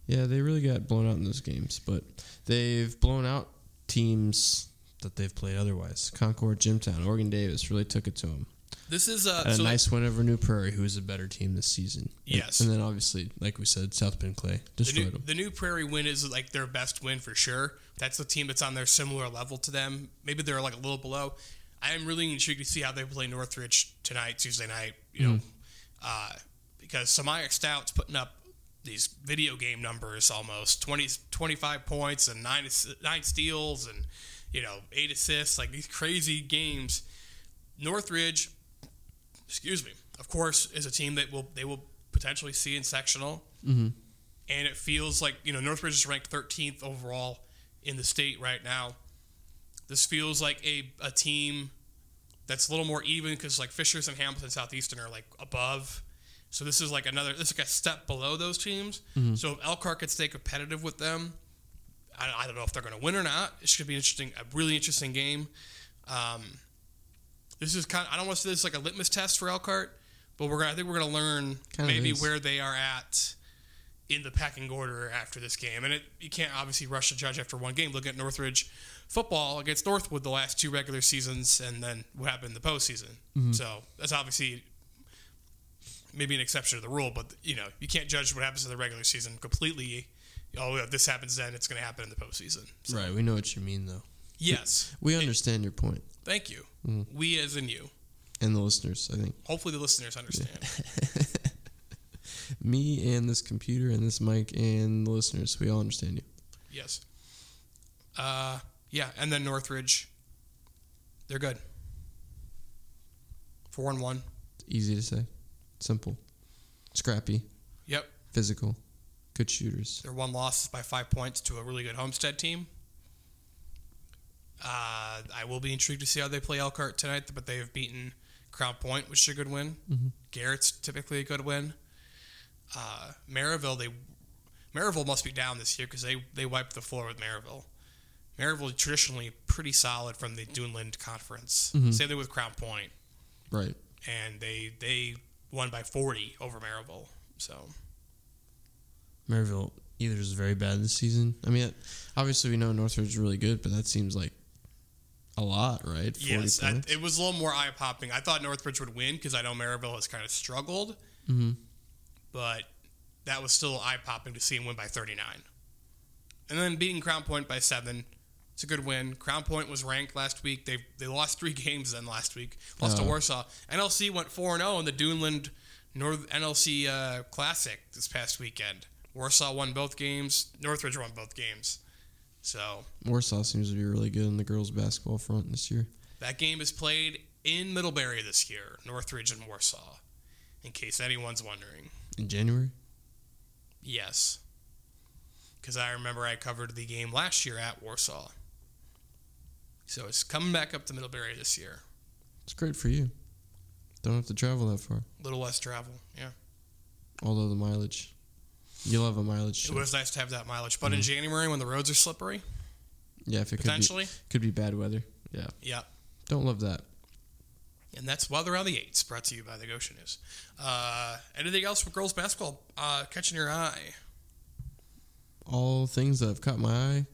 Yeah, they really got blown out in those games, but they've blown out teams. That they've played otherwise. Concord, Jimtown, Oregon Davis really took it to them. This is uh, And a so nice win over New Prairie, Who is a better team this season? Yes. And then obviously, like we said, South Bend Clay the destroyed new, them. the new Prairie win is like their best win for sure. That's the team that's on their similar level to them. Maybe they're like a little below. I am really intrigued to see how they play Northridge tonight, Tuesday night. You know, uh, because Samaya Stout's putting up these video game numbers almost 20, 25 points and nine nine steals and you know eight assists, like these crazy games. Northridge, excuse me, of course, is a team that will they will potentially see in sectional and it feels like you know Northridge is ranked 13th overall in the state right now. This feels like a, a team that's a little more even because like Fishers and Hamilton Southeastern are like above. So this is like another this is like a step below those teams. So if Elkhart could stay competitive with them, I, I don't know if they're going to win or not. It should be interesting, a really interesting game. Um, this is kind. Of, I don't want to say this is like a litmus test for Elkhart, but we're gonna. I think we're gonna learn Kind maybe is. where they are at in the pecking order after this game. And it, you can't obviously rush a judge after one game. Look at Northridge football against Northwood the last two regular seasons, and then what happened in the postseason. Mm-hmm. So that's obviously maybe an exception to the rule, but you know you can't judge what happens in the regular season completely. Oh, if this happens, then it's going to happen in the postseason. So, Right, we know what you mean though. Yes, We understand your point, thank you. Mm-hmm. We, as in you. and the listeners. I think Hopefully, the listeners understand. me and this computer and this mic and the listeners, we all understand you. Yes. Uh, yeah, and then Northridge, they're good. Four and one. Easy to say, simple, scrappy, Yep, physical, good shooters. their one loss is by five points to a really good Homestead team. Uh, I will be intrigued to see how they play Elkhart tonight, but they have beaten Crown Point, which is a good win. Garrett's typically a good win. Uh, Merrillville, they Merrillville must be down this year because they they wiped the floor with Merrillville. Merrillville traditionally pretty solid from the Duneland Conference. Same thing with Crown Point. Right. and they they won by 40 over Merrillville. So Merrillville either is very bad this season. I mean, obviously we know Northridge is really good, but that seems like a lot, right? 40 yes, I, it was a little more eye popping. I thought Northridge would win because I know Merrillville has kind of struggled, Mhm. but that was still eye popping to see him win by 39. And then beating Crown Point by seven. It's a good win. Crown Point was ranked last week. They they lost three games then last week. Lost to Oh. Warsaw. NLC went four and zero in the Duneland North NLC uh, Classic this past weekend. Warsaw won both games. Northridge won both games. So Warsaw seems to be really good in the girls' basketball front this year. that game is played in Middlebury this year, Northridge and Warsaw. in case anyone's wondering. In January? Yes. Because I remember I covered the game last year at Warsaw. So it's coming back up to Middlebury this year. It's great for you. Don't have to travel that far. A little less travel, yeah. Although the mileage. You'll have a mileage. It was nice to have that mileage. But in January, when the roads are slippery, Yeah, if it could be, potentially, could be bad weather. Yeah. yeah. Don't love that. And that's Weather on the 8s, brought to you by the Goshen News. Uh, anything else for girls basketball uh, catching your eye? All things that have caught my eye,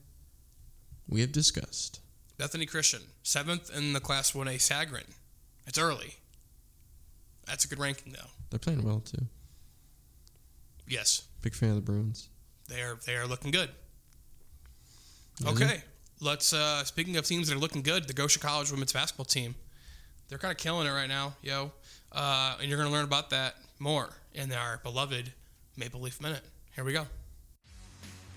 we have discussed. Bethany Christian, seventh in the Class 1A Sagarin. It's early. That's a good ranking, though. They're playing well too. Yes, Big fan of the Bruins. they are. They are looking good. Okay, let's. Uh, speaking of teams that are looking good, the Goshen College women's basketball team, they're kind of killing it right now, yo. Uh, and you're going to learn about that more in our beloved Maple Leaf Minute. Here we go.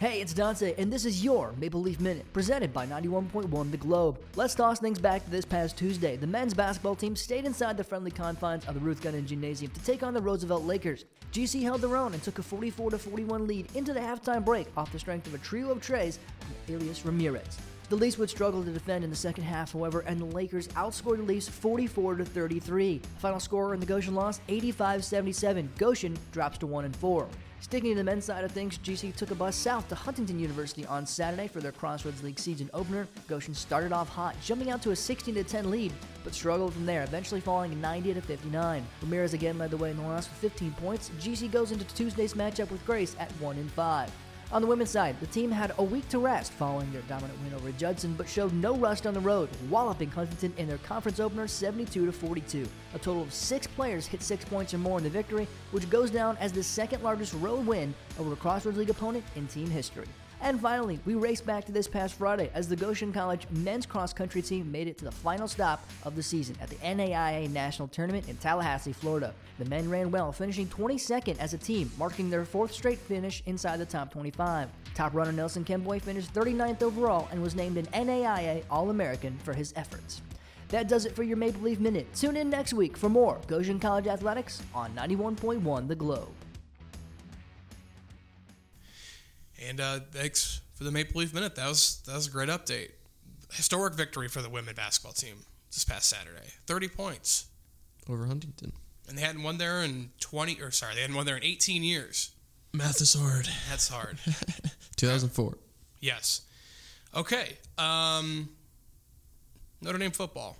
Hey, it's Dante, and this is your Maple Leaf Minute, presented by 91.1 The Globe. Let's toss things back to this past Tuesday. The men's basketball team stayed inside the friendly confines of the Ruth Gunning Gymnasium to take on the Roosevelt Lakers. GC held their own and took a 44 41 lead into the halftime break off the strength of a trio of trays from Elias Ramirez. The Leafs would struggle to defend in the second half, however, and the Lakers outscored the Leafs 44 to 33. Final score in the Goshen loss 85-77. Goshen drops to 1 and 4. Sticking to the men's side of things, GC took a bus south to Huntington University on Saturday for their Crossroads League season opener. Goshen started off hot, jumping out to a 16 10 lead, but struggled from there, eventually falling 90 59. Ramirez again led the way in the loss with 15 points. GC goes into Tuesday's matchup with Grace at 1 and 5. On the women's side, the team had a week to rest following their dominant win over Judson, but showed no rust on the road, walloping Huntington in their conference opener 72 42. A total of six players hit six points or more in the victory, which goes down as the second largest road win over a Crossroads League opponent in team history. And finally, we race back to this past Friday as the Goshen College men's cross country team made it to the final stop of the season at the NAIA National Tournament in Tallahassee, Florida. The men ran well, finishing 22nd as a team, marking their fourth straight finish inside the top 25. Top runner Nelson Kemboy finished 39th overall and was named an NAIA All American for his efforts. That does it for your Maple Leaf Minute. Tune in next week for more Goshen College Athletics on 91.1 The Globe. And uh, thanks for the Maple Leaf Minute. That was that was a great update. Historic victory for the women basketball team this past Saturday. Thirty points, Over Huntington. and they hadn't won there in twenty or sorry, they hadn't won there in eighteen years. Math is hard. That's hard. 2004. yes. Okay. Um, Notre Dame football.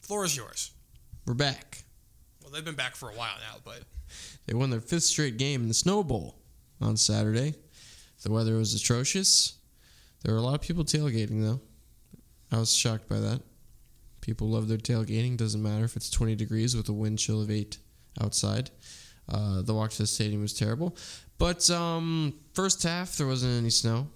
Floor is yours. We're back. Well, they've been back for a while now, but They won their fifth straight game in the Snow Bowl on Saturday. The weather was atrocious. There were a lot of people tailgating, though. I was shocked by that. People love their tailgating. Doesn't matter if it's 20 degrees with a wind chill of 8 outside. Uh, the walk to the stadium was terrible. But um, first half, there wasn't any snow.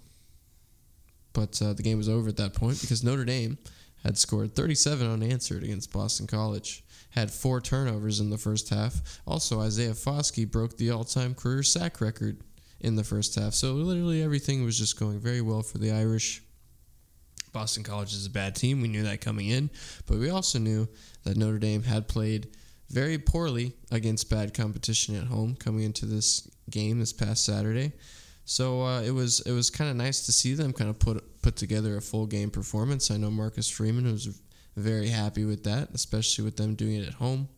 But uh, the game was over at that point because Notre Dame had scored 37 unanswered against Boston College. Had four turnovers in the first half. Also, Isaiah Foskey broke the all time career sack record in the first half. So, literally, everything was just going very well for the Irish. Boston College is a bad team. We knew that coming in. But we also knew that Notre Dame had played very poorly against bad competition at home coming into this game this past Saturday. So uh, it was it was kind of nice to see them kind of put put together a full game performance. I know Marcus Freeman was very happy with that, especially with them doing it at home,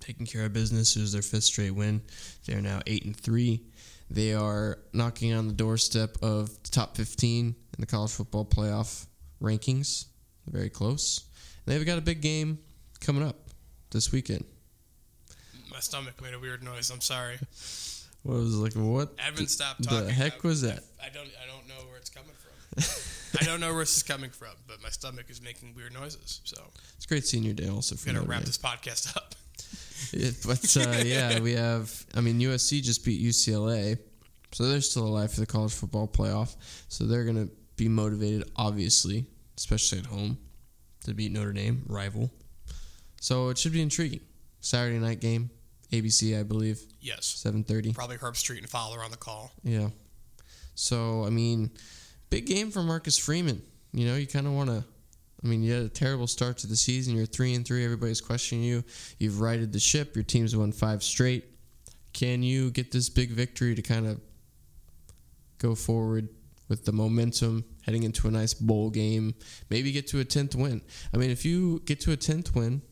taking care of business. It was their fifth straight win. They are now eight and three. They are knocking on the doorstep of the top fifteen in the college football playoff rankings. Very close. And they've got a big game coming up this weekend. my stomach made a weird noise. I'm sorry. What was like? What Evan, stop the talking. heck I- was that? I don't. I don't know where it's coming from. I don't know where this is coming from, but my stomach is making weird noises. So It's great senior day also for I'm gonna wrap Dame. this podcast up. But uh, yeah, we have. I mean, USC just beat UCLA, so they're still alive for the college football playoff. So they're gonna be motivated, obviously, especially at home, to beat Notre Dame, rival. So it should be intriguing. Saturday night game, ABC, I believe, Yes, seven thirty. probably Herbstreit and Fowler on the call. Yeah. So I mean, big game for Marcus Freeman. You know, you kind of want to I mean, you had a terrible start to the season. You're three and three. Everybody's questioning you. You've righted the ship. Your team's won five straight. Can you get this big victory to kind of go forward with the momentum heading into a nice bowl game? Maybe get to a tenth win. I mean, if you get to a tenth win,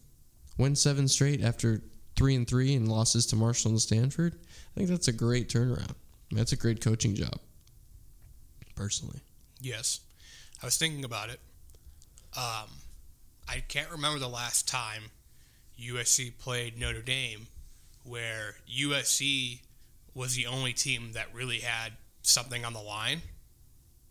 win seven straight after three and three and losses to Marshall and Stanford, I think that's a great turnaround. I mean, that's a great coaching job. Personally, Yes. I was thinking about it. Um, I can't remember the last time USC played Notre Dame where USC was the only team that really had something on the line.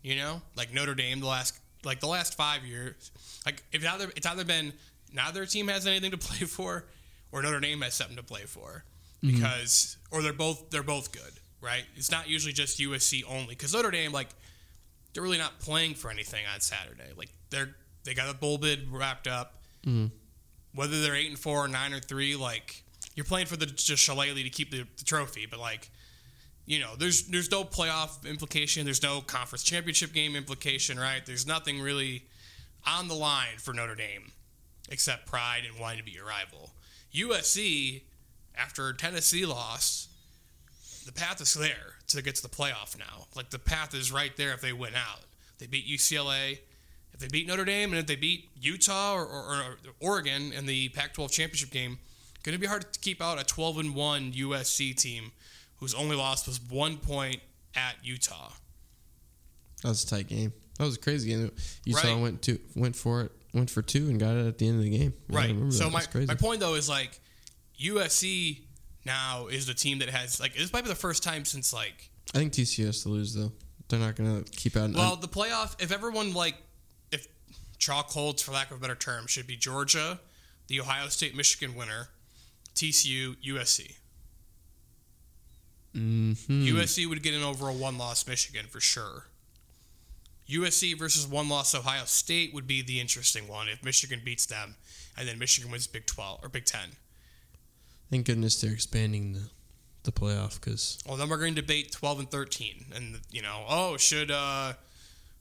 You know? Like Notre Dame the last like the last 5 years. Like if either it's either been neither team has anything to play for or Notre Dame has something to play for because or they're both they're both good, right? It's not usually just USC only cuz Notre Dame like they're really not playing for anything on Saturday. Like they're they got a bowl bid wrapped up. Mm-hmm. Whether they're eight and four or nine or three, like you're playing for the Jeweled Shillelagh to keep the, the trophy, but like you know, there's there's no playoff implication, there's no conference championship game implication, right? There's nothing really on the line for Notre Dame except pride and wanting to be your rival. USC, after Tennessee lost, the path is there to get to the playoff now. Like the path is right there if they win out. They beat UCLA. If they beat Notre Dame and if they beat Utah or, or, or Oregon in the Pac-12 championship game, going to be hard to keep out a 12 and one USC team whose only loss was one point at Utah. that was a tight game. That was a crazy game. Utah Right. went to went for it, went for two, and got it at the end of the game. Right. So my, crazy. my point though is like USC now is the team that has like this might be the first time since like I think TCU has to lose though. They're not going to keep out. Well, the playoff, if everyone like, chalk holds for lack of a better term, should be Georgia, the Ohio State Michigan winner, TCU, USC. Mhm. USC would get in over a one loss Michigan for sure. USC versus one loss Ohio State would be the interesting one if Michigan beats them and then Michigan wins Big 12 or Big 10. Thank goodness they're expanding the the playoff because Well, then we're going to debate 12 and 13 and you know, oh, should uh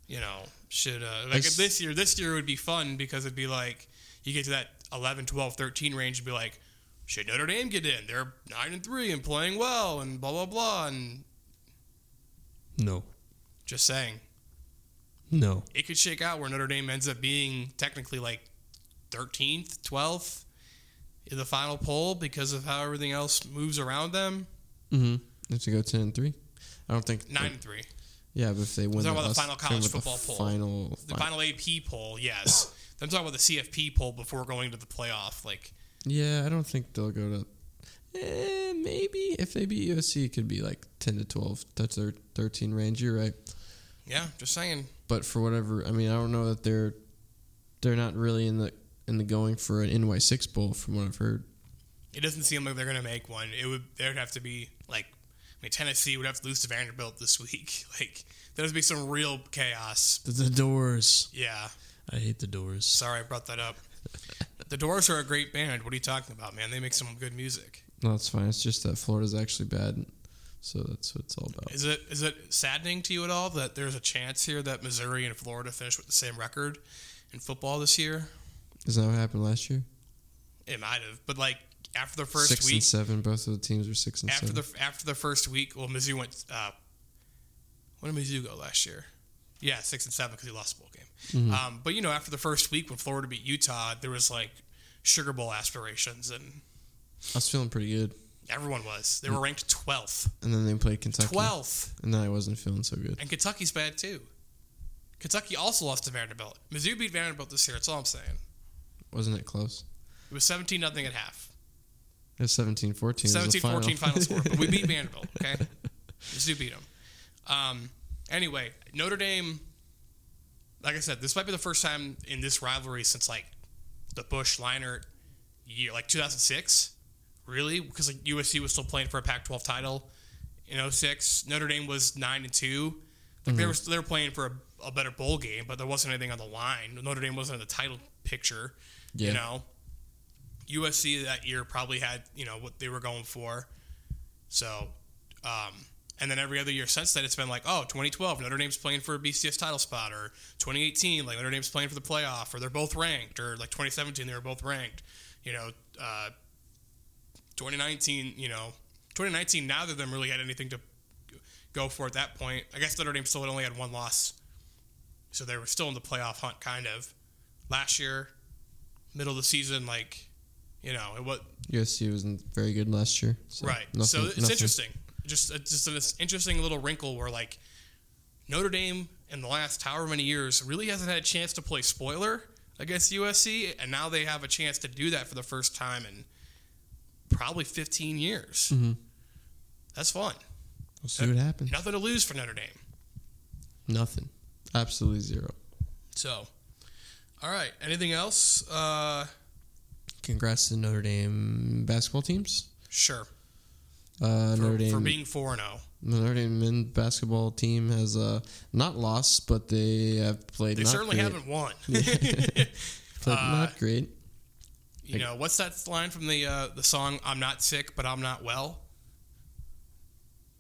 you know, should uh like s- this year this year would be fun because it'd be like you get to that 11, 12, 13 range and be like should Notre Dame get in? They're 9 and 3 and playing well and blah blah blah and no, just saying no, it could shake out where Notre Dame ends up being technically like 13th, 12th in the final poll because of how everything else moves around them. Mm Mhm. If you go ten and three. I don't think 9 and 3. Yeah, but if they win, talking about the final college football the poll. Final, The final AP poll, yes. I'm talking about the CFP poll before going to the playoff. Like, Yeah, I don't think they'll go to. Eh, maybe if they beat USC, it could be like ten to twelve. That's their thirteen range. You're right. yeah, just saying. But for whatever, I mean, I don't know that they're they're not really in the in the going for an NY six bowl from what I've heard. It doesn't seem like they're going to make one. It would there'd have to be I mean, Tennessee would have to lose to Vanderbilt this week. Like, there'd be some real chaos. the, the Doors. Yeah, I hate the Doors. sorry I brought that up. The Doors are a great band. What are you talking about, man? They make some good music. No, it's fine. It's just that Florida's actually bad, so that's what it's all about. Is it is it saddening to you at all that there's a chance here that Missouri and Florida finish with the same record in football this year? Isn't that what happened last year? It might have, but like after the first six week, and seven. Both of the teams were six and after seven. the after the first week, well, Mizzou went. Uh, when did Mizzou go last year? Yeah, six and seven because he lost the bowl game. Um, but you know, after the first week when Florida beat Utah, there was like Sugar Bowl aspirations, and I was feeling pretty good, everyone was. They were ranked twelfth, and then they played Kentucky. twelfth, and then I wasn't feeling so good. and Kentucky's bad too. Kentucky also lost to Vanderbilt. Mizzou beat Vanderbilt this year. That's all I'm saying. Wasn't it close? It was 17 nothing at half. It was 17 14. 17 14 final score. But we beat Vanderbilt, okay? Mizzou beat them. Um, anyway, Notre Dame, like I said, this might be the first time in this rivalry since like the Bush Leinart year, like 2006. Really? Because like USC was still playing for a Pac 12 title in 06. Notre Dame was 9 and 2. Like they, were, they were playing for a, a better bowl game, but there wasn't anything on the line. Notre Dame wasn't in the title picture. Yeah. You know? USC that year probably had you know what they were going for. So, um, And then every other year since then, it's been like, oh, 2012, Notre Dame's playing for a BCS title spot, or 2018, like Notre Dame's playing for the playoff, or they're both ranked, or like 2017, they were both ranked. You know, uh, 2019, you know, 2019, neither of them really had anything to go for at that point. I guess Notre Dame still only had one loss, so they were still in the playoff hunt, kind of. Last year, middle of the season, like, you know, it was USC wasn't very good last year. So right. nothing- so it's nothing- interesting. Just uh, just an interesting little wrinkle where like Notre Dame in the last however many years really hasn't had a chance to play spoiler against USC, and now they have a chance to do that for the first time in probably 15 years. Mm-hmm. That's fun. We'll see what happens. Nothing to lose for Notre Dame. Nothing. Absolutely zero. So, all right. Anything else? Uh, Congrats to Notre Dame basketball teams. sure. Uh, For, Notre Dame. for being 4 0. Notre Dame men basketball team has uh, not lost, but they have played. They certainly great. haven't won. Played Uh, not great. You know, what's that line from the uh, the song "I'm not sick, but I'm not well"?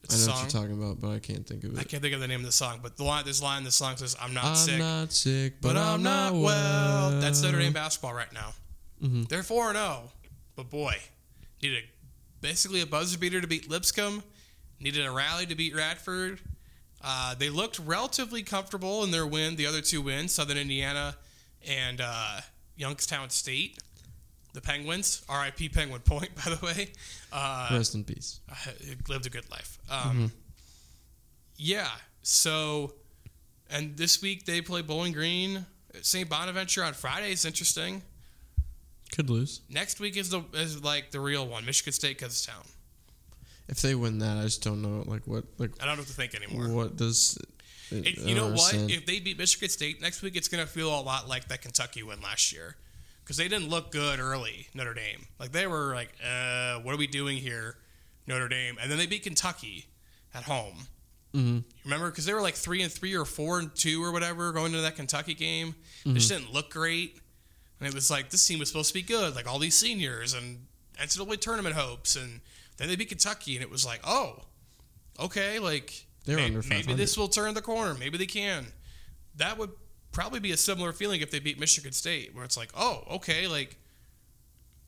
It's I a know song. what you're talking about, but I can't think of it. I can't think of the name of the song, but the line, this line in the song says, "I'm not I'm sick, not sick, but I'm not well." That's Notre Dame basketball right now. Mhm. They're four and zero, but boy, needed basically a buzzer beater to beat Lipscomb. Needed a rally to beat Radford. Uh, they looked relatively comfortable in their win. The other two wins, Southern Indiana and uh, Youngstown State. The Penguins, R.I.P. Penguin Point, by the way. Uh, Rest in peace. it lived a good life. Um, Yeah. So, and this week they play Bowling Green, St. Bonaventure on Friday. It's interesting. Could lose Next week is the is like the real one, Michigan State Kutztown. if they win that. I just don't know, like what, like I don't know what to think anymore. what does. It, I you know don't what? If they beat Michigan State next week, it's going to feel a lot like that Kentucky win last year because they didn't look good early. Notre Dame, like they were like, uh, "What are we doing here, Notre Dame?" And then they beat Kentucky at home. Mhm. Remember, because they were like three and three or four and two or whatever going into that Kentucky game. They just didn't look great, and it was like this team was supposed to be good, like all these seniors and NCAA tournament hopes, and then they beat Kentucky, and it was like, oh, okay, like They're may- under maybe this will turn the corner. Maybe they can. That would probably be a similar feeling if they beat Michigan State, where it's like, oh, okay, like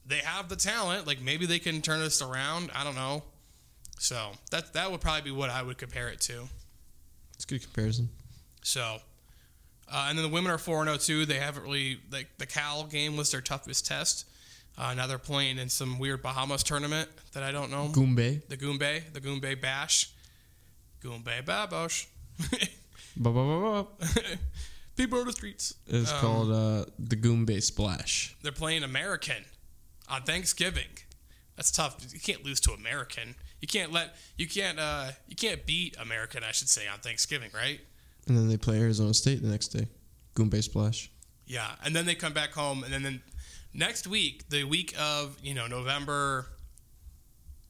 they have the talent. Like maybe they can turn this around. I don't know. So that that would probably be what I would compare it to. it's a good comparison. So, uh, and then the women are four zero two. They haven't really like the Cal game was their toughest test. Uh, now they're playing in some weird Bahamas tournament that I don't know. Goombay. The Goombay, the Goombay Bash, Goombay Babosh. Ba, ba, ba, ba. People on the streets. It's Um, called uh, the Goombay Splash. They're playing American on Thanksgiving. That's tough. You can't lose to American. You can't let you can't uh you can't beat American. I should say on Thanksgiving, right? And then they play Arizona State the next day. Goombay Splash. Yeah, and then they come back home, and then, then next week, the week of you know November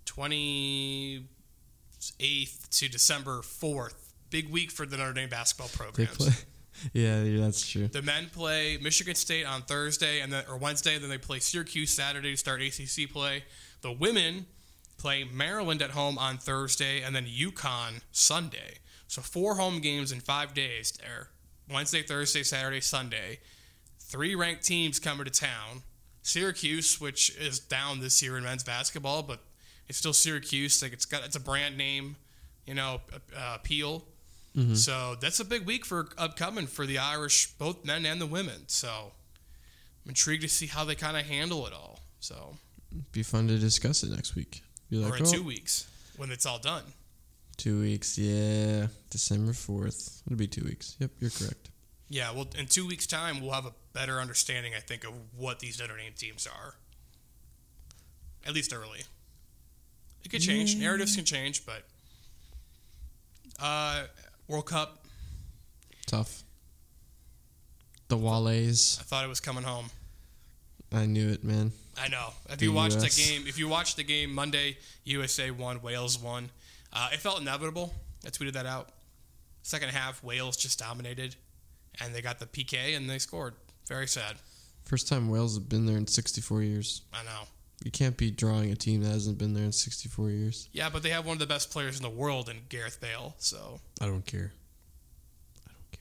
twenty eighth to December fourth, big week for the Notre Dame basketball They programs. play. yeah, yeah, that's true. The men play Michigan State on Thursday and then or Wednesday, and then they play Syracuse Saturday to start ACC play. The women play Maryland at home on Thursday and then UConn Sunday. So four home games in five days there. Wednesday, Thursday, Saturday, Sunday. Three ranked teams coming to town. Syracuse, which is down this year in men's basketball, but it's still Syracuse. Like it's got it's a brand name, you know, uh, appeal. So that's a big week for upcoming for the Irish, both men and the women. So I'm intrigued to see how they kind of handle it all. So Be fun to discuss it next week. Be like, or in oh, two weeks when it's all done. Two weeks. Yeah, December fourth. It'll be two weeks. Yep, you're correct. Yeah, well, in two weeks' time, we'll have a better understanding, I think, of what these Notre Dame teams are. At least early. It could change. Narratives can change, but uh, World Cup. Tough. The Wallets. I thought it was coming home. I knew it, man. I know. If The you watched US. the game, if you watched the game Monday, USA won, Wales won. Uh, it felt inevitable. I tweeted that out. Second half, Wales just dominated, and they got the PK and they scored. Very sad. First time Wales have been there in 64 years. I know. You can't be drawing a team that hasn't been there in 64 years. Yeah, but they have one of the best players in the world in Gareth Bale. So I don't care. I don't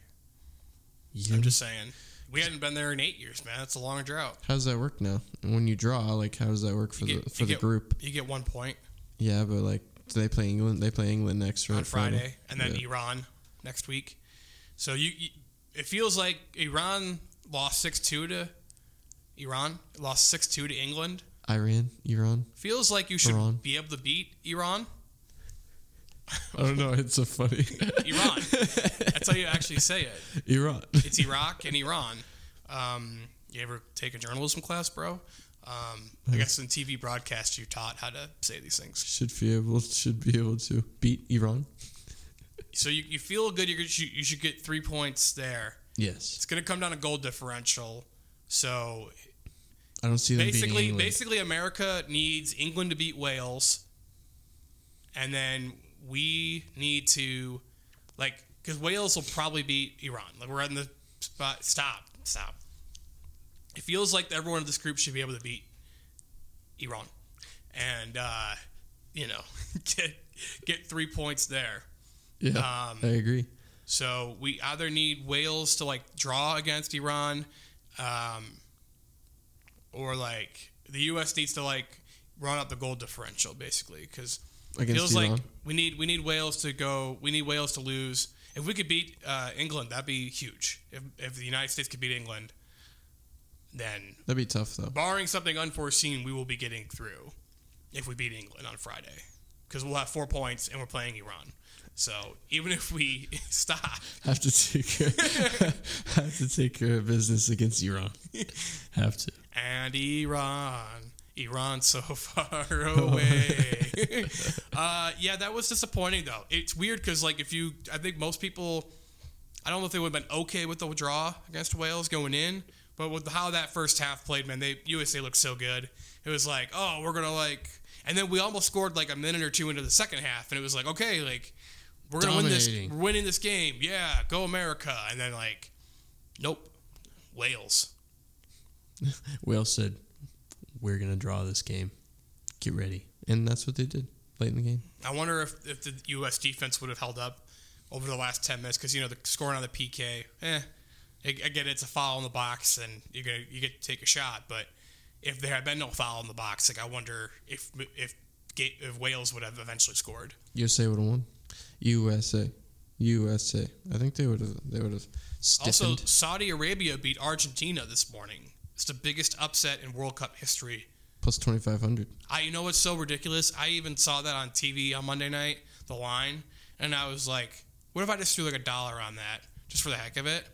care. I'm just saying, we hadn't been there in eight years, man. That's a long drought. How does that work now? And when you draw, like, how does that work for You the for the get- group? You get one point Yeah, but like, do they play England? They play England next, right? on Friday, and then Yeah. Iran next week. So you, you, it feels like Iran lost six two to Iran, lost six two to England. Iran, Iran. Feels like you should Iran. be able to beat Iran. I don't know. It's so funny. Iran. That's how you actually say it. Iran. It's Iraq and Iran. Um, you ever take a journalism class, bro? Um, I guess in TV broadcast you're taught how to say these things. should be able should be able to beat Iran. So you, you feel good. You're, you you should get three points there. Yes. It's going to come down to goal differential. So I don't see them basically, basically, America needs England to beat Wales, and then we need to, like, because Wales will probably beat Iran. Like, we're in the spot. Stop, stop. It feels like everyone in this group should be able to beat Iran, and uh, you know, get get three points there. yeah, um, I agree. So we either need Wales to like draw against Iran, um, or like the U.S. needs to like run up the goal differential basically because it feels like we need we need Wales to go. We need Wales to lose. If we could beat uh, England, that'd be huge. If if the United States could beat England, then That'd be tough though. barring something unforeseen, we will be getting through if we beat England on Friday because we'll have four points and we're playing Iran. So even if we stop, Have to take care, have to take care of business against Iran. have to. and Iran, Iran so far away. uh, yeah, that was disappointing though. It's weird because like if you, I think most people, I don't know if they would have been okay with the draw against Wales going in, but with how that first half played, man, they USA looked so good. It was like, oh, we're gonna like, and then we almost scored like a minute or two into the second half, and it was like, okay, like we're gonna win this, we're winning this game, yeah, go America, and then like, nope, Wales. Wales said, "We're gonna draw this game. Get ready." And that's what they did late in the game. I wonder if, if the U.S. defense would have held up over the last 10 minutes because, you know, the scoring on the PK, eh, I, I get it, it's a foul in the box and you're gonna, you get to take a shot. But if there had been no foul in the box, like I wonder if if, if Wales would have eventually scored. USA would have won. USA, USA. I think they would have. They would have Also. Saudi Arabia beat Argentina this morning. It's the biggest upset in World Cup history. plus twenty five hundred. I you know what's so ridiculous? I even saw that on TV on Monday night, the line, and I was like, what if I just threw like a dollar on that just for the heck of it?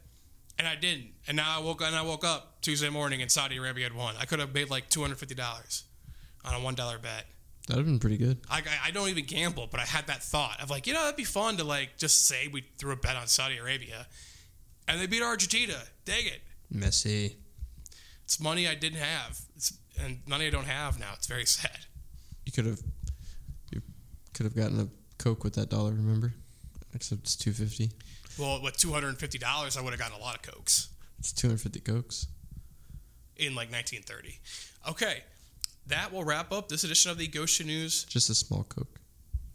And I didn't. And now I woke and I woke up Tuesday morning and Saudi Arabia had won. I could have made like two hundred fifty dollars on a one dollar bet. That'd have been pretty good. I, I- I don't even gamble, but I had that thought of like, you know, that'd be fun to like just say we threw a bet on Saudi Arabia, and they beat Argentina. Dang it! Messi. It's money I didn't have, it's, and money I don't have now. It's very sad. You could have. You could have gotten a coke with that dollar. Remember? Except it's two fifty. Well, with two hundred and fifty dollars, I would have gotten a lot of cokes. It's two hundred fifty cokes. in like 1930. Okay, that will wrap up this edition of the Goshen News Just a small coke.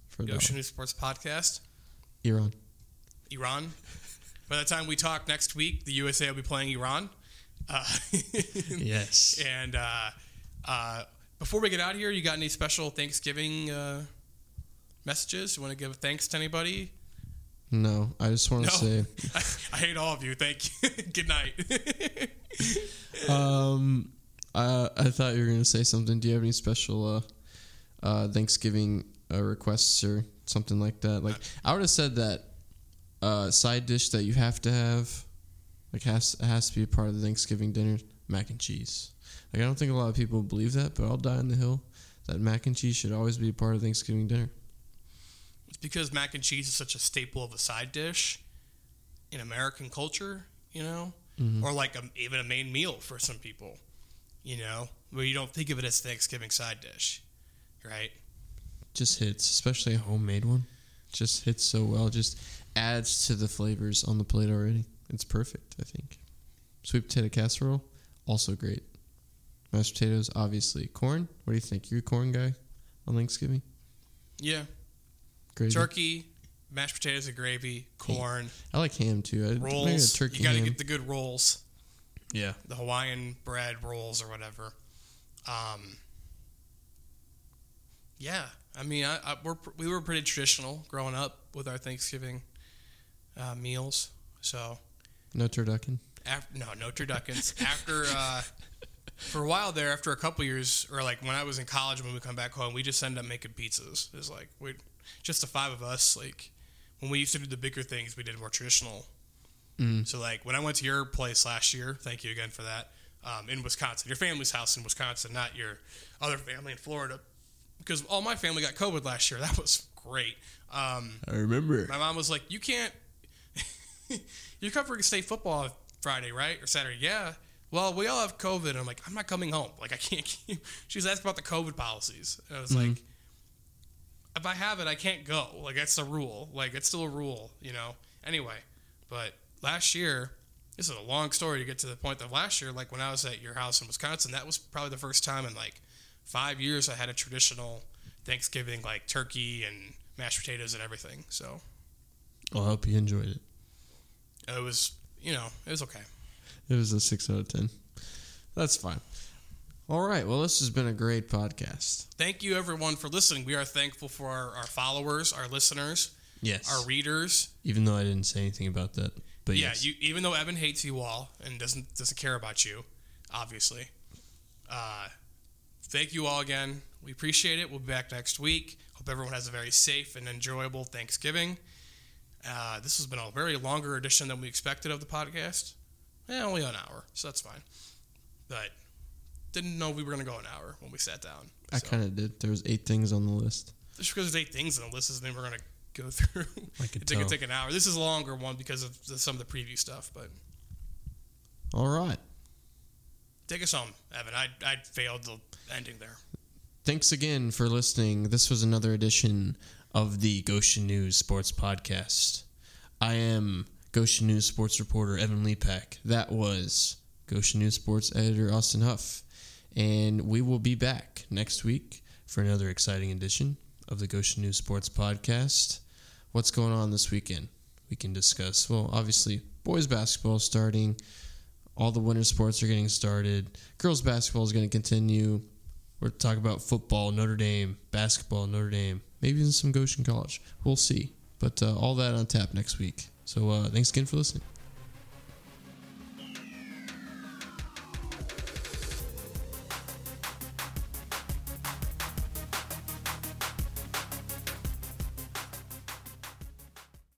For. Goshen News Sports Podcast. Iran. Iran. By the time we talk next week, the USA will be playing Iran. Uh, Yes. and uh, uh, before we get out of here, you got any special Thanksgiving uh, messages? You want to give thanks to anybody? No, I just want No. to say. I, I hate all of you. Thank you. Good night. Um, I I thought you were gonna say something. Do you have any special uh, uh, Thanksgiving uh, requests or something like that? Like I would have said that uh, side dish that you have to have, like has has to be a part of the Thanksgiving dinner, mac and cheese. Like I don't think a lot of people believe that, but I'll die on the hill that mac and cheese should always be a part of Thanksgiving dinner. It's because mac and cheese is such a staple of a side dish in American culture, you know, mm-hmm. or like a, even a main meal for some people, you know, where you don't think of it as Thanksgiving side dish, right? Just hits, especially a homemade one. Just hits so well. Just adds to the flavors on the plate already. It's perfect, I think. Sweet potato casserole, also great. mashed potatoes, obviously. Corn? What do you think? You're a corn guy on Thanksgiving? Yeah, Gravy? turkey, mashed potatoes and gravy, corn, I like ham too. I, I rolls. a turkey you got to ham. get the good rolls, Yeah. the Hawaiian bread rolls or whatever. Um, yeah, I mean, I, I, we're, we were pretty traditional growing up with our Thanksgiving uh, meals. So no turducken. after, no, no turduckens. after uh, for a while there, after a couple years, or like when I was in college, when we come back home, we just ended up making pizzas. It's like we, just the five of us. Like when we used to do the bigger things, we did more traditional. So like when I went to your place last year, thank you again for that. Um, in Wisconsin, your family's house in Wisconsin, not your other family in Florida, because all my family got COVID last year. That was great. Um, I remember. my mom was like, "You can't. You're covering state football Friday, right, or Saturday? Yeah. Well, we all have COVID. And I'm like, I'm not coming home. Like, I can't. Keep. She was asking about the COVID policies, and I was like, if I have it, I can't go. Like, that's the rule. Like, it's still a rule, you know. Anyway, but last year, this is a long story to get to the point that last year, like when I was at your house in Wisconsin, that was probably the first time in like five years I had a traditional Thanksgiving, like turkey and mashed potatoes and everything. So I hope you enjoyed it. it was, you know, it was okay. It was a six out of ten. That's fine. All right. Well, this has been a great podcast. Thank you, everyone, for listening. We are thankful for our, our followers, our listeners, Yes. our readers. Even though I didn't say anything about that. But yeah, yes. you, even though Evan hates you all and doesn't doesn't care about you, obviously. Uh, thank you all again. We appreciate it. We'll be back next week. Hope everyone has a very safe and enjoyable Thanksgiving. Uh, this has been a very longer edition than we expected of the podcast. Eh, only an hour, so that's fine. But didn't know we were going to go an hour when we sat down. I So, kind of did. There was eight things on the list. just because there's eight things on the list doesn't mean we're going to go through. I could it's gonna take an hour. This is a longer one because of the, some of the preview stuff, but. All right. Take us home, Evan. I I failed the ending there. Thanks again for listening. This was another edition of the Goshen News Sports Podcast. I am Goshen News Sports reporter Evan Lepak. That was Goshen News Sports editor Austin Huff. And we will be back next week. for another exciting edition of the Goshen News Sports Podcast. What's going on this weekend? We can discuss. Well, obviously, boys basketball starting. All the winter sports are getting started. Girls basketball is going to continue. We're talking about football, Notre Dame, basketball, Notre Dame. Maybe even some Goshen College. We'll see. But uh, all that on tap next week. So uh, thanks again for listening.